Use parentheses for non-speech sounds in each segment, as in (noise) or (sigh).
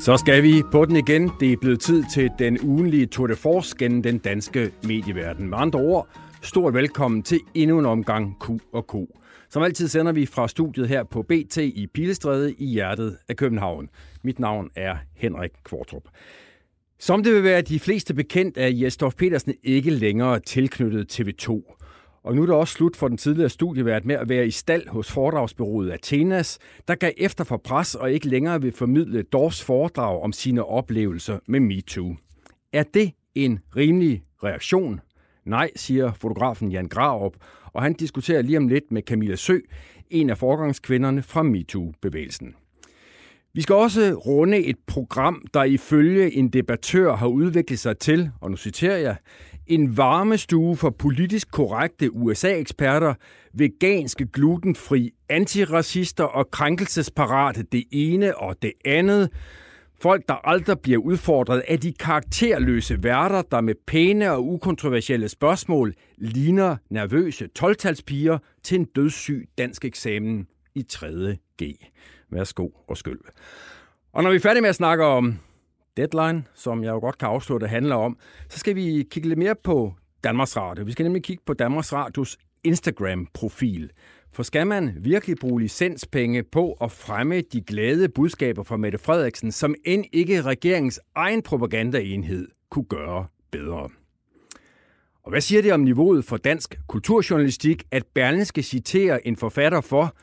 Så skal vi på den igen. Det er blevet tid til den ugenlige Tour de Force gennem den danske medieverden. Med andre ord, stort velkommen til endnu en omgang Q og Q. Som altid sender vi fra studiet her på BT i Pilestræde i hjertet af København. Mit navn er Henrik Kvartrup. Som det vil være de fleste bekendt, er Jesdorf Petersen ikke længere tilknyttet TV2. Og nu er det også slut for den tidligere studievært med at være i stald hos foredragsbyrået Athenas, der gav efter for pres og ikke længere vil formidle Dorfs foredrag om sine oplevelser med MeToo. Er det en rimelig reaktion? Nej, siger fotografen Jan Graup, og han diskuterer lige om lidt med Camilla Sø, en af forgangskvinderne fra MeToo-bevægelsen. Vi skal også runde et program, der ifølge en debattør har udviklet sig til, og nu citerer jeg, en varmestue for politisk korrekte USA-eksperter, veganske, glutenfri, antiracister og krænkelsesparate det ene og det andet. Folk, der aldrig bliver udfordret af de karakterløse værter, der med pæne og ukontroversielle spørgsmål ligner nervøse 12 til en dødssyg dansk eksamen i 3. G. Værsgo og skyld. Og når vi er færdige med at snakke om Deadline, som jeg jo godt kan afslå, det handler om, så skal vi kigge lidt mere på Danmarks Radio. Vi skal nemlig kigge på Danmarks Radios Instagram-profil. For skal man virkelig bruge licenspenge på at fremme de glade budskaber fra Mette Frederiksen, som end ikke regeringens egen propagandaenhed kunne gøre bedre? Og hvad siger det om niveauet for dansk kulturjournalistik, at Berlingske citerer en forfatter for,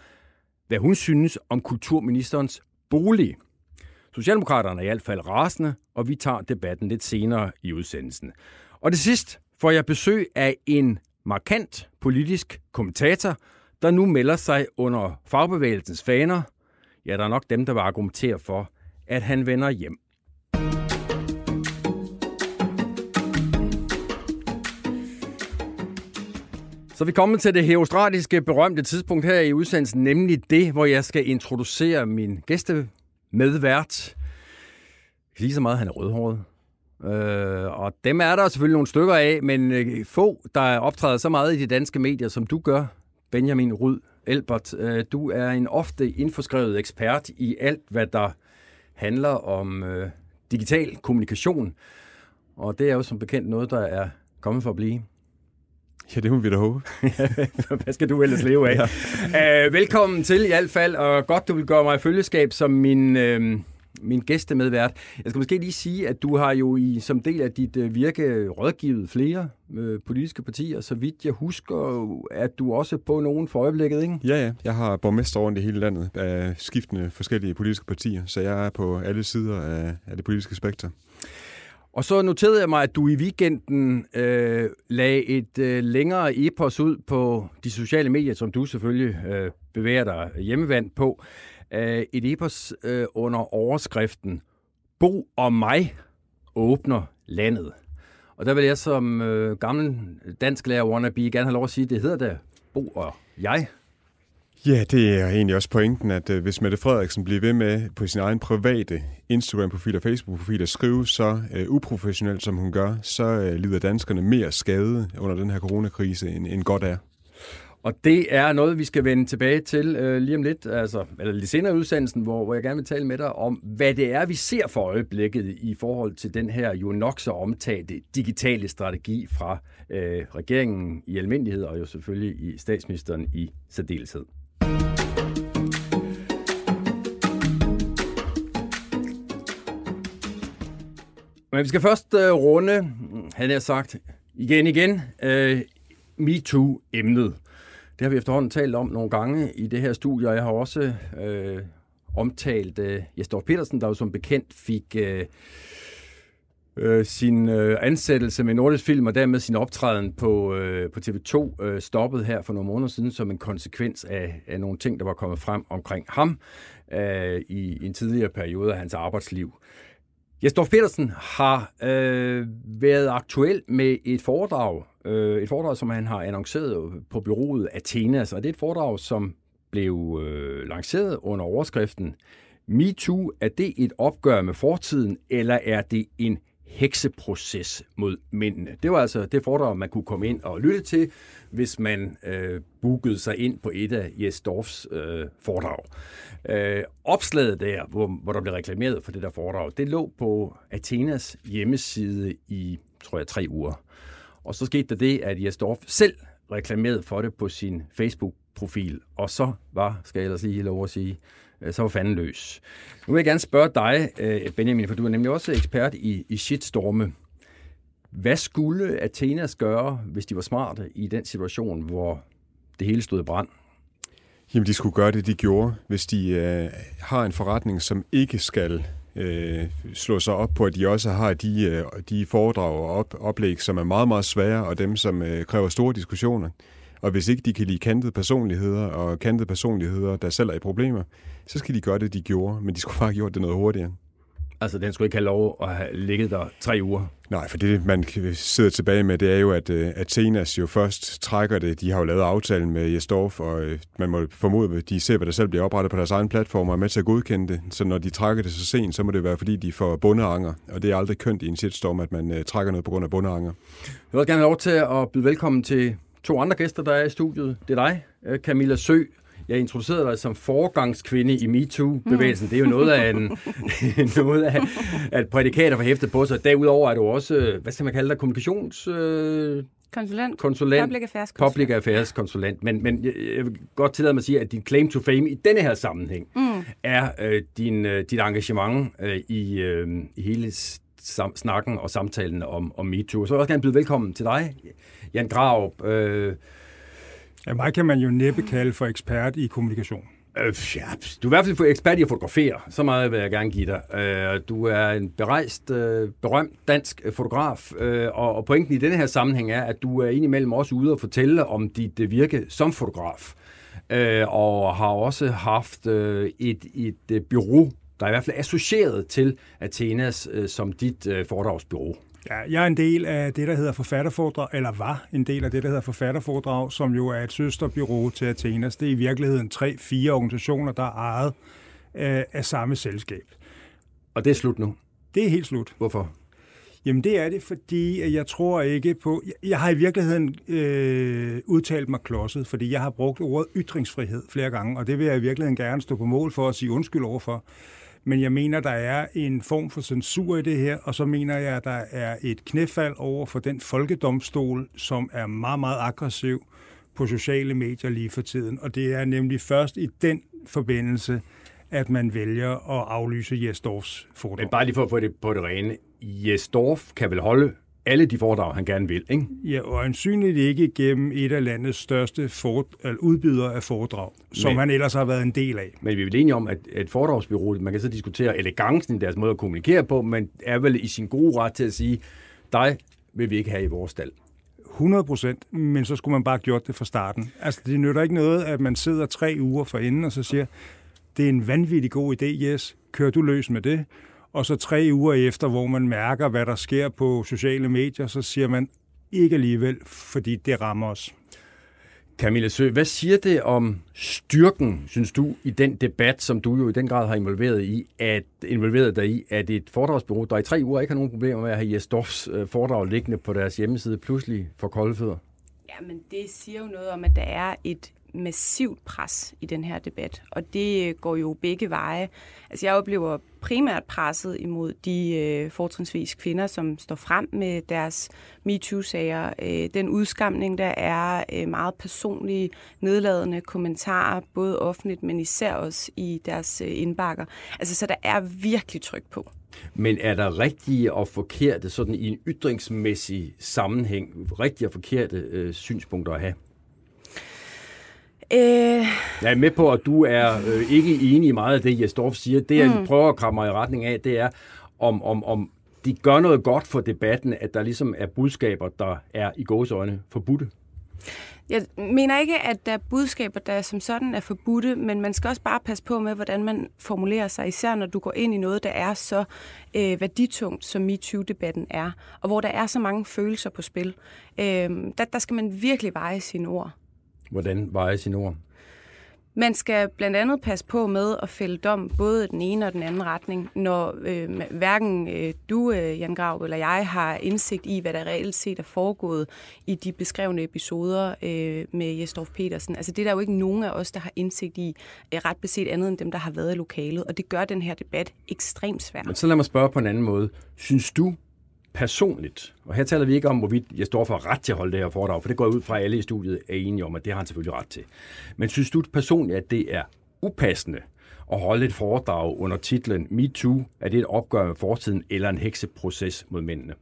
hvad hun synes om kulturministerens bolig? Socialdemokraterne er i hvert fald rasende, og vi tager debatten lidt senere i udsendelsen. Og det sidst får jeg besøg af en markant politisk kommentator, der nu melder sig under fagbevægelsens faner. Ja, der er nok dem, der vil argumentere for, at han vender hjem. Så vi kommer til det herostratiske berømte tidspunkt her i udsendelsen, nemlig det, hvor jeg skal introducere min gæste medvært. Lige så meget, han er rødhåret. Øh, og dem er der selvfølgelig nogle stykker af, men øh, få, der optræder så meget i de danske medier, som du gør, Benjamin Rud Elbert. Øh, du er en ofte indforskrevet ekspert i alt, hvad der handler om øh, digital kommunikation. Og det er jo som bekendt noget, der er kommet for at blive. (laughs) Ja, det må vi da håbe. (laughs) Hvad skal du ellers leve af? ja. uh, (laughs) velkommen til i hvert fald, og godt, du vil gøre mig i følgeskab som min, uh, min gæstemedvært. Jeg skal måske lige sige, at du har jo i, som del af dit uh, virke rådgivet flere uh, politiske partier. Så vidt jeg husker, at du også på nogen for øjeblikket, ikke? Ja, ja. Jeg har borgmester rundt i hele landet af skiftende forskellige politiske partier, så jeg er på alle sider af, af det politiske spektrum. Og så noterede jeg mig, at du i weekenden øh, lagde et øh, længere epos ud på de sociale medier, som du selvfølgelig øh, bevæger dig hjemmevandt på. Øh, et epos øh, under overskriften Bo og mig åbner landet. Og der vil jeg som øh, gammel dansk lærer wannabe gerne have lov at sige, at det hedder da Bo og jeg. Ja, det er egentlig også pointen, at øh, hvis Mette Frederiksen bliver ved med på sin egen private Instagram-profil og Facebook-profil at skrive så uh, uprofessionelt, som hun gør, så uh, lider danskerne mere skade under den her coronakrise, end, end godt er. Og det er noget, vi skal vende tilbage til øh, lige om lidt, altså, eller lidt senere i udsendelsen, hvor, hvor jeg gerne vil tale med dig om, hvad det er, vi ser for øjeblikket i forhold til den her jo nok så omtalte digitale strategi fra øh, regeringen i almindelighed, og jo selvfølgelig i statsministeren i særdeleshed. Men vi skal først øh, runde, havde jeg sagt igen igen, øh, MeToo-emnet. Det har vi efterhånden talt om nogle gange i det her studie, og jeg har også øh, omtalt øh, Jesper Petersen, der jo som bekendt fik øh, Øh, sin øh, ansættelse med Nordisk Film, og dermed sin optræden på, øh, på TV2 øh, stoppet her for nogle måneder siden, som en konsekvens af, af nogle ting, der var kommet frem omkring ham øh, i, i en tidligere periode af hans arbejdsliv. Jesdorf Petersen har øh, været aktuel med et foredrag, øh, et foredrag, som han har annonceret på byrådet Athenas, og det er et foredrag, som blev øh, lanceret under overskriften MeToo, er det et opgør med fortiden, eller er det en hekseproces mod mændene. Det var altså det foredrag, man kunne komme ind og lytte til, hvis man øh, bookede sig ind på et af Jes Dorfs øh, foredrag. Øh, opslaget der, hvor, hvor der blev reklameret for det der foredrag, det lå på Athenas hjemmeside i, tror jeg, tre uger. Og så skete der det, at Jes Dorf selv reklamerede for det på sin Facebook-profil, og så var, skal jeg ellers lige lov at sige, Øh, så var fanden løs. Nu vil jeg gerne spørge dig, øh, Benjamin, for du er nemlig også ekspert i, i shitstorme. Hvad skulle Athenas gøre, hvis de var smarte i den situation, hvor det hele stod i brand? Jamen, de skulle gøre det, de gjorde. Hvis de øh, har en forretning, som ikke skal øh, slå sig op på, at de også har de, øh, de foredrag og op, oplæg, som er meget, meget svære, og dem, som øh, kræver store diskussioner. Og hvis ikke de kan lide kantede personligheder, og kantede personligheder, der selv er i problemer, så skal de gøre det, de gjorde, men de skulle bare have gjort det noget hurtigere. Altså, den skulle ikke have lov at have ligget der tre uger? Nej, for det, man sidder tilbage med, det er jo, at uh, Athenas jo først trækker det. De har jo lavet aftalen med Jesdorf, og uh, man må formode, at de ser, hvad der selv bliver oprettet på deres egen platform, og er med til at godkende det. Så når de trækker det så sent, så må det være, fordi de får bundeanger. Og det er aldrig kønt i en shitstorm, at man uh, trækker noget på grund af bundeanger. Jeg vil gerne have lov til at byde velkommen til to andre gæster, der er i studiet. Det er dig, Camilla Sø, jeg introducerede dig som foregangskvinde i MeToo-bevægelsen. Mm. Det er jo noget af, en, (laughs) noget af at prædikater for hæftet på sig. Derudover er du også, hvad skal man kalde dig, kommunikations... Øh, Konsulent. konsulent. Public Affairs konsulent. Public Affairs konsulent. Men, men jeg, vil godt tillade mig at sige, at din claim to fame i denne her sammenhæng mm. er øh, din, øh, dit engagement øh, i, øh, i hele sam- snakken og samtalen om, om MeToo. Så vil jeg også gerne byde velkommen til dig, Jan Grav. Øh, Ja, mig kan man jo næppe kalde for ekspert i kommunikation. Øh, ja, du er i hvert fald ekspert i at fotografere. Så meget vil jeg gerne give dig. Øh, du er en berejst, øh, berømt dansk øh, fotograf, øh, og pointen i denne her sammenhæng er, at du er indimellem også ude og fortælle om dit øh, virke som fotograf. Og har også haft et, et bureau, der er i hvert fald associeret til Athenas som dit foredragsbureau. Ja, jeg er en del af det, der hedder forfatterforedrag, eller var en del af det, der hedder forfatterforedrag, som jo er et søsterbyrå til Athenas. Det er i virkeligheden tre-fire organisationer, der er ejet øh, af samme selskab. Og det er slut nu? Det er helt slut. Hvorfor? Jamen det er det, fordi jeg tror ikke på... Jeg har i virkeligheden øh, udtalt mig klodset, fordi jeg har brugt ordet ytringsfrihed flere gange, og det vil jeg i virkeligheden gerne stå på mål for at sige undskyld overfor. Men jeg mener, der er en form for censur i det her, og så mener jeg, at der er et knæfald over for den folkedomstol, som er meget, meget aggressiv på sociale medier lige for tiden. Og det er nemlig først i den forbindelse, at man vælger at aflyse Jesdorfs foredrag. Men bare lige for at få det på det rene. Jesdorf kan vel holde alle de foredrag, han gerne vil, ikke? Ja, og ansynligt ikke gennem et af landets største for, eller udbydere af foredrag, som men, han ellers har været en del af. Men vi er vel enige om, at et foredragsbyrå, man kan så diskutere elegancen i deres måde at kommunikere på, men er vel i sin gode ret til at sige, dig vil vi ikke have i vores stald. 100 procent, men så skulle man bare gjort det fra starten. Altså, det nytter ikke noget, at man sidder tre uger for inden og så siger, det er en vanvittig god idé, yes, kører du løs med det? Og så tre uger efter, hvor man mærker, hvad der sker på sociale medier, så siger man ikke alligevel, fordi det rammer os. Camilla Sø, hvad siger det om styrken, synes du, i den debat, som du jo i den grad har involveret, i, at, involveret dig i, at et foredragsbureau, der i tre uger ikke har nogen problemer med at have Jes Dorfs øh, foredrag liggende på deres hjemmeside, pludselig får kolde fødder? Ja, men det siger jo noget om, at der er et massivt pres i den her debat, og det øh, går jo begge veje. Altså jeg oplever primært presset imod de øh, fortrinsvis kvinder, som står frem med deres MeToo-sager. Øh, den udskamning, der er øh, meget personlige, nedladende kommentarer, både offentligt, men især også i deres øh, indbakker. Altså så der er virkelig tryk på. Men er der rigtige og forkerte, sådan i en ytringsmæssig sammenhæng, rigtige og forkerte øh, synspunkter at have? Øh... Jeg er med på, at du er øh, ikke enig i meget af det, Jesdorf siger. Det, jeg mm. prøver at kramme mig i retning af, det er, om, om, om de gør noget godt for debatten, at der ligesom er budskaber, der er i gåsøjne forbudte. Jeg mener ikke, at der er budskaber, der som sådan er forbudte, men man skal også bare passe på med, hvordan man formulerer sig, især når du går ind i noget, der er så øh, værditungt, som MeToo-debatten er, og hvor der er så mange følelser på spil. Øh, der, der skal man virkelig veje sine ord. Hvordan veje sine ord? Man skal blandt andet passe på med at fælde dom både den ene og den anden retning, når øh, hverken øh, du, øh, Jan Grav, eller jeg har indsigt i, hvad der reelt set er foregået i de beskrevne episoder øh, med Jesdorf Petersen. Altså det er der jo ikke nogen af os, der har indsigt i øh, ret beset andet end dem, der har været i lokalet, og det gør den her debat ekstremt svær. Men så lad mig spørge på en anden måde. Synes du, personligt, og her taler vi ikke om, hvorvidt jeg står for ret til at holde det her foredrag, for det går ud fra, at alle i studiet er enige om, at det har han selvfølgelig ret til. Men synes du personligt, at det er upassende og holde et foredrag under titlen MeToo? Er det et opgør med fortiden eller en hekseproces mod mændene?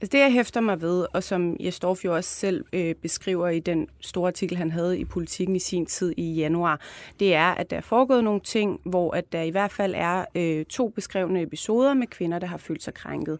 Altså det, jeg hæfter mig ved, og som Jesdorf jo også selv øh, beskriver i den store artikel, han havde i Politiken i sin tid i januar, det er, at der er foregået nogle ting, hvor at der i hvert fald er øh, to beskrevne episoder med kvinder, der har følt sig krænket.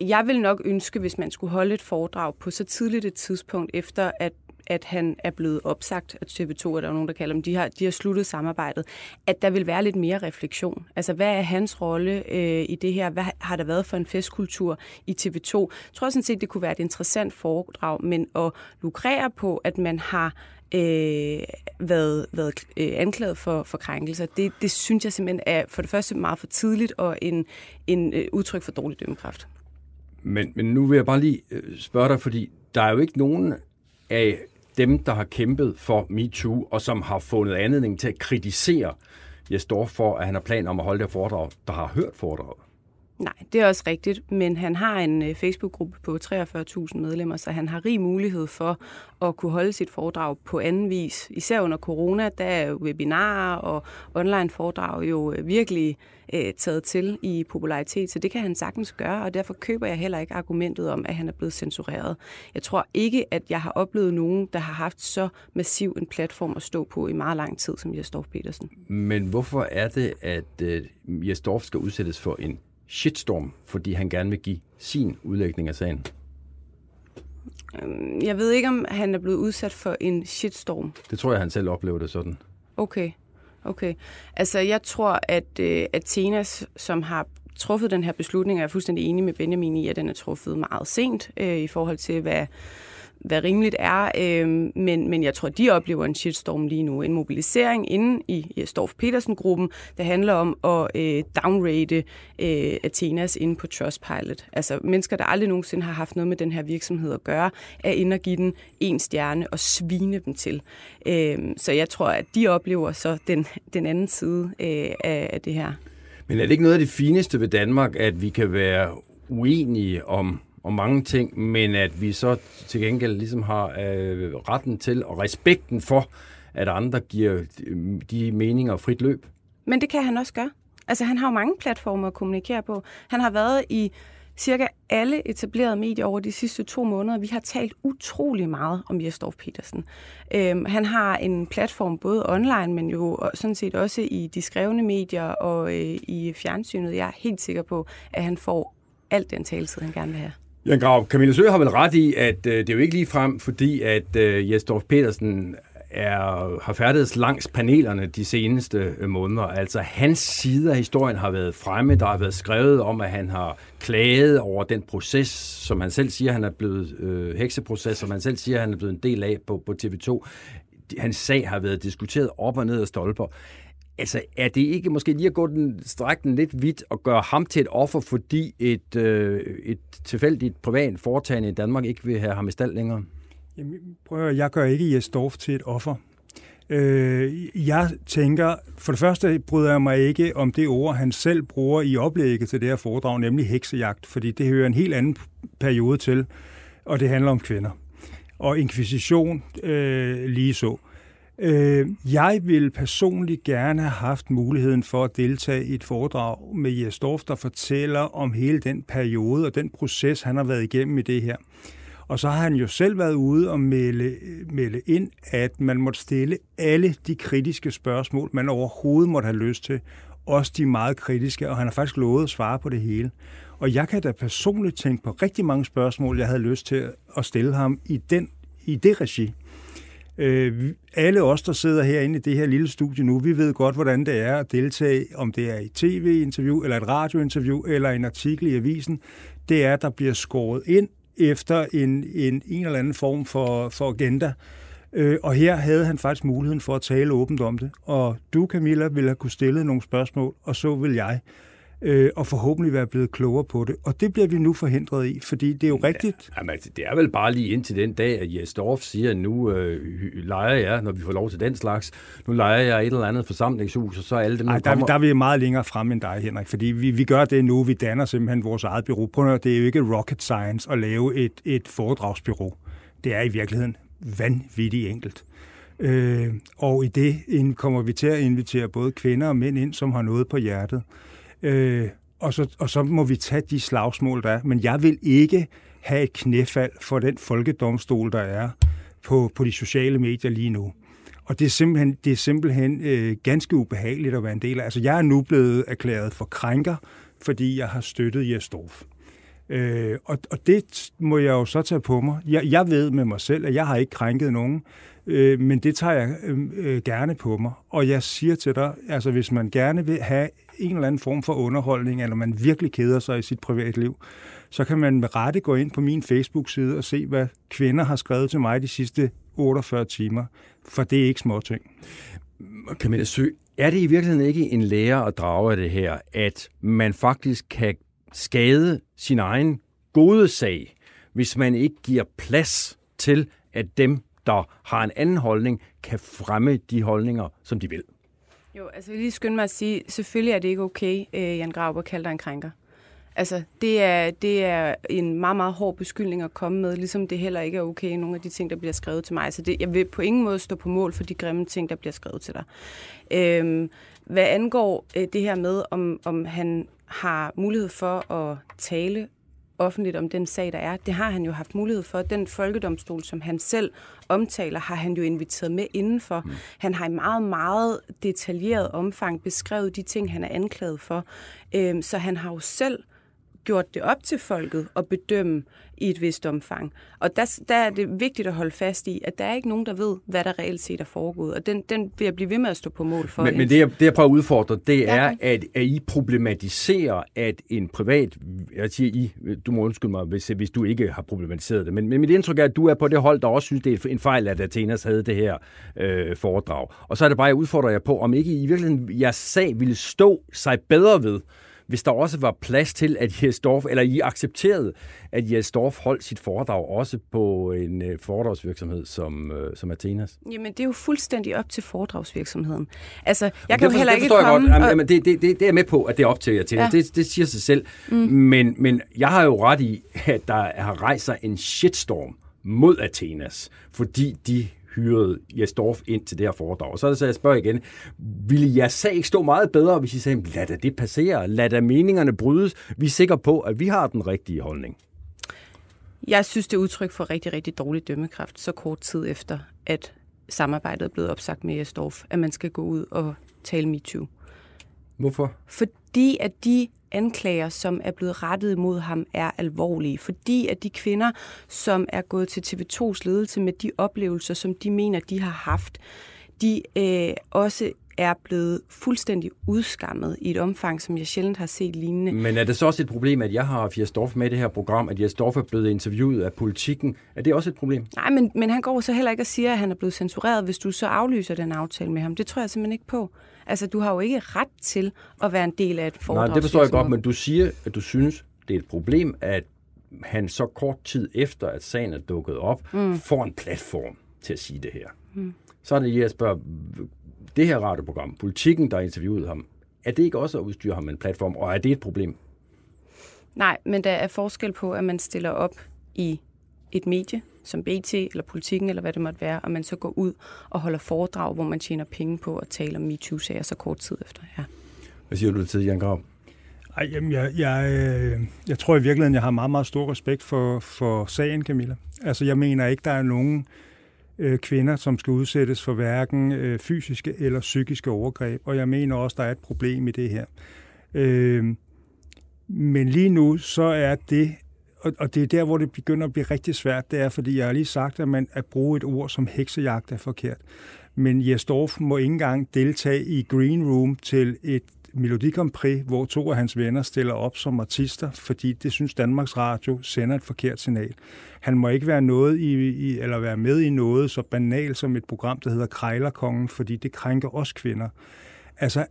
Jeg vil nok ønske, hvis man skulle holde et foredrag på så tidligt et tidspunkt, efter at at han er blevet opsagt af TV2, er der nogen, der kalder dem, de har, de har sluttet samarbejdet, at der vil være lidt mere refleksion. Altså, hvad er hans rolle øh, i det her? Hvad har der været for en festkultur i TV2? Jeg tror sådan set, det kunne være et interessant foredrag, men at lukrere på, at man har øh, været, været øh, anklaget for, for krænkelser, det, det synes jeg simpelthen er for det første meget for tidligt og en, en øh, udtryk for dårlig dømmekraft. Men, men nu vil jeg bare lige øh, spørge dig, fordi der er jo ikke nogen af dem, der har kæmpet for MeToo, og som har fundet anledning til at kritisere Jesdorf for, at han har plan om at holde det foredrag, der har hørt foredraget. Nej, det er også rigtigt, men han har en øh, Facebook-gruppe på 43.000 medlemmer, så han har rig mulighed for at kunne holde sit foredrag på anden vis. Især under corona, der er webinarer og online foredrag jo øh, virkelig øh, taget til i popularitet, så det kan han sagtens gøre, og derfor køber jeg heller ikke argumentet om, at han er blevet censureret. Jeg tror ikke, at jeg har oplevet nogen, der har haft så massiv en platform at stå på i meget lang tid som Jesdorf Petersen. Men hvorfor er det, at øh, Jesdorf skal udsættes for en shitstorm, fordi han gerne vil give sin udlægning af sagen? Øhm, jeg ved ikke, om han er blevet udsat for en shitstorm. Det tror jeg, han selv oplever det sådan. Okay. Okay. Altså, jeg tror, at øh, Athenas, som har truffet den her beslutning, er jeg fuldstændig enig med Benjamin i, at den er truffet meget sent øh, i forhold til, hvad, hvad rimeligt er. Øh, men, men jeg tror, de oplever en shitstorm lige nu. En mobilisering inde i, i Storff Petersen-gruppen, der handler om at øh, downrate øh, Athenas inde på Trustpilot. Altså mennesker, der aldrig nogensinde har haft noget med den her virksomhed at gøre, er inde og give den en stjerne og svine dem til. Øh, så jeg tror, at de oplever så den, den anden side øh, af, af det her. Men er det ikke noget af det fineste ved Danmark, at vi kan være uenige om og mange ting, men at vi så til gengæld ligesom har øh, retten til og respekten for, at andre giver øh, de meninger frit løb. Men det kan han også gøre. Altså, han har jo mange platformer at kommunikere på. Han har været i cirka alle etablerede medier over de sidste to måneder. Vi har talt utrolig meget om Jesdorf Petersen. Øhm, han har en platform både online, men jo sådan set også i de skrevne medier og øh, i fjernsynet. Jeg er helt sikker på, at han får alt den taletid, han gerne vil have. Jan Grav, Camilla Sø har vel ret i, at øh, det er jo ikke lige frem, fordi at øh, Jesdorf Petersen er, har færdedes langs panelerne de seneste øh, måneder. Altså hans side af historien har været fremme. Der har været skrevet om, at han har klaget over den proces, som han selv siger, han er blevet øh, hekseproces, som han selv siger, han er blevet en del af på, på TV2. Hans sag har været diskuteret op og ned af stolper. Altså, er det ikke måske lige at gå den strækken lidt vidt og gøre ham til et offer, fordi et, øh, et tilfældigt privat foretagende i Danmark ikke vil have ham i stand længere? Jamen, prøv at, jeg gør ikke Jes Dorf til et offer. Øh, jeg tænker, for det første bryder jeg mig ikke om det ord, han selv bruger i oplægget til det her foredrag, nemlig heksejagt, fordi det hører en helt anden periode til, og det handler om kvinder. Og inkvisition øh, lige så. Øh, jeg vil personligt gerne have haft muligheden for at deltage i et foredrag med Jes Dorf, der fortæller om hele den periode og den proces, han har været igennem i det her. Og så har han jo selv været ude og melde, melde ind, at man måtte stille alle de kritiske spørgsmål, man overhovedet måtte have lyst til. Også de meget kritiske, og han har faktisk lovet at svare på det hele. Og jeg kan da personligt tænke på rigtig mange spørgsmål, jeg havde lyst til at stille ham i, den, i det regi. Øh, alle os, der sidder herinde i det her lille studie nu, vi ved godt, hvordan det er at deltage, om det er i tv-interview, eller et radiointerview, eller en artikel i avisen. Det er, at der bliver skåret ind efter en, en, en eller anden form for, for agenda. Øh, og her havde han faktisk muligheden for at tale åbent om det. Og du, Camilla, ville have kunne stille nogle spørgsmål, og så vil jeg øh, og forhåbentlig være blevet klogere på det. Og det bliver vi nu forhindret i, fordi det er jo ja, rigtigt. Jamen, altså, det er vel bare lige indtil den dag, at Jes Dorf siger, at nu øh, leger jeg, når vi får lov til den slags, nu leger jeg et eller andet forsamlingshus, og så er alle dem, der Ej, der, kommer... der er vi meget længere frem end dig, Henrik, fordi vi, vi gør det nu, vi danner simpelthen vores eget bureau. Prøv at det er jo ikke rocket science at lave et, et foredragsbureau. Det er i virkeligheden vanvittigt enkelt. Øh, og i det kommer vi til at invitere både kvinder og mænd ind, som har noget på hjertet. Øh, og, så, og så må vi tage de slagsmål, der er. Men jeg vil ikke have et knæfald for den folkedomstol, der er på, på de sociale medier lige nu. Og det er simpelthen, det er simpelthen øh, ganske ubehageligt at være en del af. Altså, jeg er nu blevet erklæret for krænker, fordi jeg har støttet Jesdorf. Øh, og, og det må jeg jo så tage på mig. Jeg, jeg ved med mig selv, at jeg har ikke krænket nogen, øh, men det tager jeg øhm, øh, gerne på mig. Og jeg siger til dig, altså hvis man gerne vil have en eller anden form for underholdning, eller man virkelig keder sig i sit privatliv, så kan man med rette gå ind på min Facebook-side og se, hvad kvinder har skrevet til mig de sidste 48 timer, for det er ikke småting. Camilla Sø, er det i virkeligheden ikke en lære at drage af det her, at man faktisk kan skade sin egen gode sag, hvis man ikke giver plads til, at dem, der har en anden holdning, kan fremme de holdninger, som de vil? Jo, altså jeg vil lige skynde mig at sige, selvfølgelig er det ikke okay, øh, Jan Grauber kalder dig en krænker. Altså, det er, det er en meget, meget hård beskyldning at komme med, ligesom det heller ikke er okay, nogle af de ting, der bliver skrevet til mig. Så det, jeg vil på ingen måde stå på mål for de grimme ting, der bliver skrevet til dig. Øhm, hvad angår øh, det her med, om, om han har mulighed for at tale offentligt om den sag, der er. Det har han jo haft mulighed for. Den folkedomstol, som han selv omtaler, har han jo inviteret med indenfor. Mm. Han har i meget, meget detaljeret omfang beskrevet de ting, han er anklaget for. Øhm, så han har jo selv gjort det op til folket at bedømme i et vist omfang. Og der, der er det vigtigt at holde fast i, at der er ikke nogen, der ved, hvad der reelt set er foregået. Og den, den vil jeg blive ved med at stå på mål for. Men, men det, jeg, det, jeg prøver at udfordre, det er, at, at I problematiserer, at en privat... Jeg siger I, du må undskylde mig, hvis, hvis du ikke har problematiseret det, men, men mit indtryk er, at du er på det hold, der også synes, det er en fejl, at Athenas havde det her øh, foredrag. Og så er det bare, jeg udfordrer jer på, om ikke i virkeligheden jeres sag ville stå sig bedre ved, hvis der også var plads til, at Jes Dorf, eller I accepterede, at Jes Dorf holdt sit foredrag også på en øh, foredragsvirksomhed som, øh, som Athenas? Jamen, det er jo fuldstændig op til foredragsvirksomheden. Altså, jeg jamen, kan jo heller ikke komme... Jeg godt. Jamen, og... det, det, det, det er med på, at det er op til Athenas. Ja. Det, det siger sig selv. Mm. Men, men jeg har jo ret i, at der har rejst sig en shitstorm mod Athenas, fordi de hyrede Jesdorf ind til det her foredrag. Og så er det så, jeg spørger igen, ville jeres sag ikke stå meget bedre, hvis I sagde, lad da det passere, lad da meningerne brydes, vi er sikre på, at vi har den rigtige holdning? Jeg synes, det er udtryk for rigtig, rigtig dårlig dømmekraft, så kort tid efter, at samarbejdet er blevet opsagt med Jesdorf, at man skal gå ud og tale MeToo. Hvorfor? Fordi at de anklager, som er blevet rettet mod ham, er alvorlige. Fordi at de kvinder, som er gået til TV2's ledelse med de oplevelser, som de mener, de har haft, de øh, også er blevet fuldstændig udskammet i et omfang, som jeg sjældent har set lignende. Men er det så også et problem, at jeg har Fjersdorf med i det her program, at Fjersdorf er blevet interviewet af politikken? Er det også et problem? Nej, men, men han går så heller ikke og siger, at han er blevet censureret, hvis du så aflyser den aftale med ham. Det tror jeg simpelthen ikke på. Altså, du har jo ikke ret til at være en del af et foredrag. Nej, det forstår jeg godt, men du siger, at du synes, det er et problem, at han så kort tid efter, at sagen er dukket op, mm. får en platform til at sige det her. Mm. Så er det, jeg spørger, det her radioprogram, politikken, der interviewede ham, er det ikke også at udstyre ham med en platform, og er det et problem? Nej, men der er forskel på, at man stiller op i et medie, som BT eller politikken eller hvad det måtte være, og man så går ud og holder foredrag, hvor man tjener penge på at tale om MeToo-sager så kort tid efter. Ja. Hvad siger du til Jan Grav? Ej, jamen, jeg, jeg, øh, jeg tror i virkeligheden, jeg har meget, meget stor respekt for, for sagen, Camilla. Altså, jeg mener ikke, der er nogen øh, kvinder, som skal udsættes for hverken øh, fysiske eller psykiske overgreb, og jeg mener også, der er et problem i det her. Øh, men lige nu, så er det og, og det er der, hvor det begynder at blive rigtig svært, det er, fordi jeg har lige sagt, at man at bruge et ord som heksejagt er forkert. Men Jes Dorf må ikke engang deltage i Green Room til et Melodikompris, hvor to af hans venner stiller op som artister, fordi det synes Danmarks Radio sender et forkert signal. Han må ikke være, noget i, i, eller være med i noget så banalt som et program, der hedder Krejlerkongen, fordi det krænker os kvinder. Altså,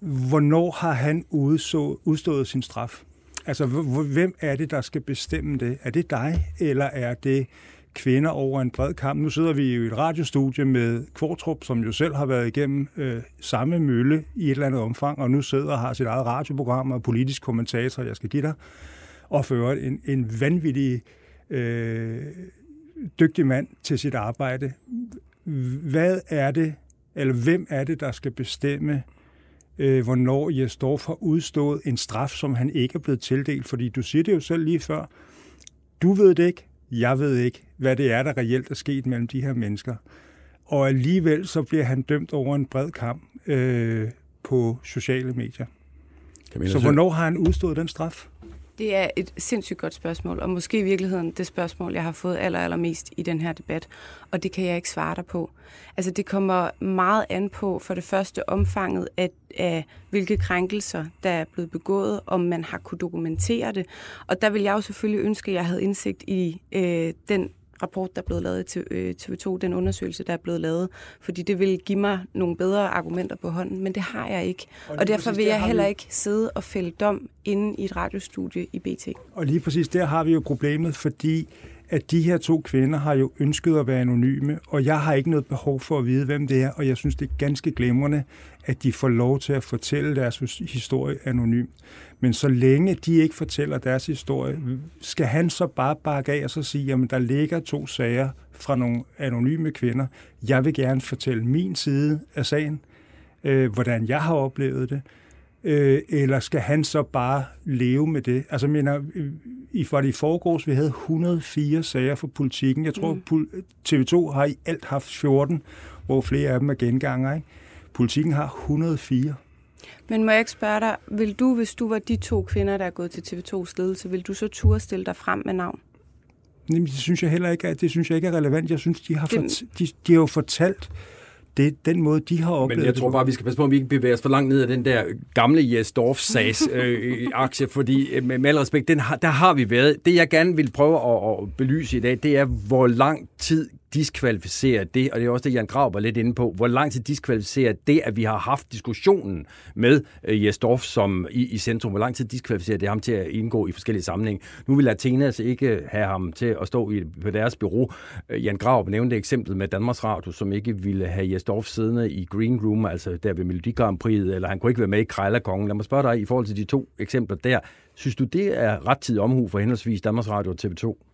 hvornår har han udså, udstået sin straf? Altså, hvem er det, der skal bestemme det? Er det dig, eller er det kvinder over en bred kamp. Nu sidder vi jo i et radiostudie med Kvartrup, som jo selv har været igennem øh, samme mølle i et eller andet omfang, og nu sidder og har sit eget radioprogram og politisk kommentator, jeg skal give dig, og fører en, en vanvittig øh, dygtig mand til sit arbejde. Hvad er det, eller hvem er det, der skal bestemme, øh, hvornår Jes Dorf har udstået en straf, som han ikke er blevet tildelt? Fordi du siger det jo selv lige før. Du ved det ikke, jeg ved ikke, hvad det er, der reelt er sket mellem de her mennesker. Og alligevel så bliver han dømt over en bred kamp øh, på sociale medier. Så hvornår har han udstået den straf? Det er et sindssygt godt spørgsmål, og måske i virkeligheden det spørgsmål, jeg har fået aller, allermest i den her debat, og det kan jeg ikke svare dig på. Altså det kommer meget an på for det første omfanget af, af hvilke krænkelser, der er blevet begået, om man har kunne dokumentere det. Og der vil jeg jo selvfølgelig ønske, at jeg havde indsigt i øh, den rapport, der er blevet lavet til øh, TV2, den undersøgelse, der er blevet lavet, fordi det vil give mig nogle bedre argumenter på hånden, men det har jeg ikke. Og, og derfor vil jeg heller vi... ikke sidde og fælde dom inde i et radiostudie i BT. Og lige præcis der har vi jo problemet, fordi at de her to kvinder har jo ønsket at være anonyme, og jeg har ikke noget behov for at vide, hvem det er, og jeg synes, det er ganske glemrende, at de får lov til at fortælle deres historie anonymt. Men så længe de ikke fortæller deres historie, skal han så bare bakke af og så sige, jamen der ligger to sager fra nogle anonyme kvinder. Jeg vil gerne fortælle min side af sagen, øh, hvordan jeg har oplevet det. Øh, eller skal han så bare leve med det? Altså, jeg mener, i, for det i forgårs, vi havde 104 sager for politikken. Jeg tror, mm. TV2 har i alt haft 14, hvor flere af dem er genganger. Ikke? Politikken har 104. Men må jeg ikke spørge dig, vil du, hvis du var de to kvinder, der er gået til TV2's ledelse, vil du så turde stille dig frem med navn? Jamen, det synes jeg heller ikke, det synes jeg ikke er relevant. Jeg synes, de har, det... fort, de, de har jo fortalt det den måde, de har oplevet Men jeg tror bare, vi skal passe på, at vi ikke bevæger os for langt ned af den der gamle Jes Dorf-sags øh, aktie, fordi øh, med, med al respekt, den har, der har vi været. Det, jeg gerne vil prøve at, at belyse i dag, det er, hvor lang tid diskvalificere det, og det er også det, Jan Grav var lidt inde på, hvor lang tid diskvalificerer det, at vi har haft diskussionen med øh, Jes Dorf som i, i centrum, hvor lang tid diskvalificerer det ham til at indgå i forskellige sammenhænge. Nu vil Athenas ikke have ham til at stå i, på deres bureau. Øh, Jan Grav nævnte eksemplet med Danmarks Radio, som ikke ville have Jes Dorf siddende i Green Room, altså der ved Melodi Grand Prix, eller han kunne ikke være med i Krejlerkongen. Lad mig spørge dig i forhold til de to eksempler der. Synes du, det er ret tid omhu for henholdsvis Danmarks Radio og TV2?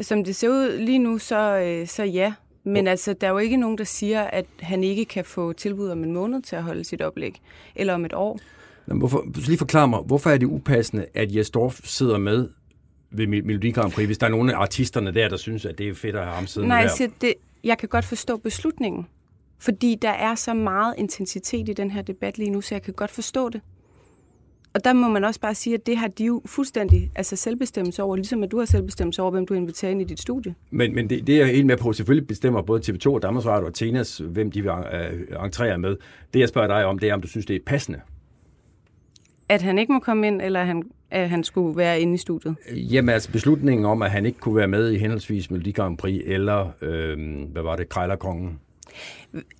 Som det ser ud lige nu, så, øh, så ja. Men altså, der er jo ikke nogen, der siger, at han ikke kan få tilbud om en måned til at holde sit oplæg, eller om et år. Men hvorfor, lige forklare mig, hvorfor er det upassende, at Jes Dorf sidder med ved Melodi Grand Prix, hvis der er nogle af artisterne der, der synes, at det er fedt at have ham siddende Nej, der? jeg, det, jeg kan godt forstå beslutningen, fordi der er så meget intensitet i den her debat lige nu, så jeg kan godt forstå det. Og der må man også bare sige, at det har de jo fuldstændig altså selvbestemmelse over, ligesom at du har selvbestemmelse over, hvem du inviterer ind i dit studie. Men, men det, det er jeg helt med på. Selvfølgelig bestemmer både TV2 og Danmarks Radio og Tenas, hvem de vil uh, entrere med. Det jeg spørger dig om, det er, om du synes, det er passende. At han ikke må komme ind, eller han, at han skulle være inde i studiet? Jamen altså beslutningen om, at han ikke kunne være med i henholdsvis Melodi Grand Prix, eller øh, hvad var det, Krejlerkongen,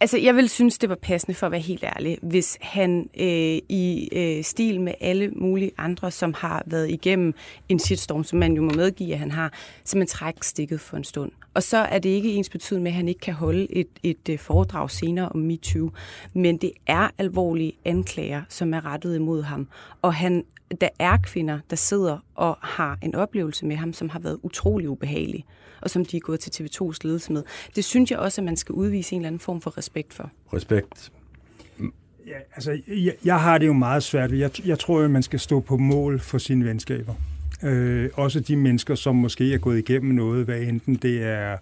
Altså, jeg vil synes, det var passende for at være helt ærlig, hvis han øh, i øh, stil med alle mulige andre, som har været igennem en shitstorm, som man jo må medgive, at han har, simpelthen træk stikket for en stund. Og så er det ikke ens betydende med, at han ikke kan holde et, et øh, foredrag senere om MeToo. Men det er alvorlige anklager, som er rettet imod ham. Og han, der er kvinder, der sidder og har en oplevelse med ham, som har været utrolig ubehagelig og som de er gået til TV2's ledelse med. Det synes jeg også, at man skal udvise en eller anden form for respekt for. Respekt. Ja, altså, jeg, jeg har det jo meget svært. Jeg, jeg tror, at man skal stå på mål for sine venskaber. Øh, også de mennesker, som måske er gået igennem noget, hvad enten det er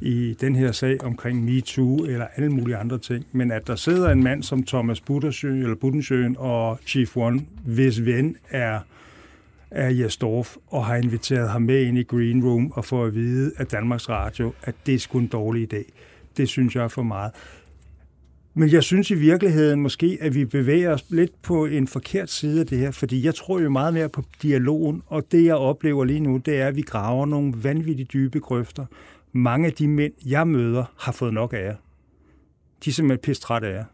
i den her sag omkring MeToo eller alle mulige andre ting. Men at der sidder en mand som Thomas Budensjøen, eller Budensjøen og Chief One, hvis ven er af Jastorf, og har inviteret ham med ind i Green Room og får at vide af Danmarks Radio, at det er sgu en dårlig idé. Det synes jeg er for meget. Men jeg synes i virkeligheden måske, at vi bevæger os lidt på en forkert side af det her, fordi jeg tror jo meget mere på dialogen, og det jeg oplever lige nu, det er, at vi graver nogle vanvittigt dybe grøfter. Mange af de mænd, jeg møder, har fået nok af jer. De er simpelthen pisse trætte af jer.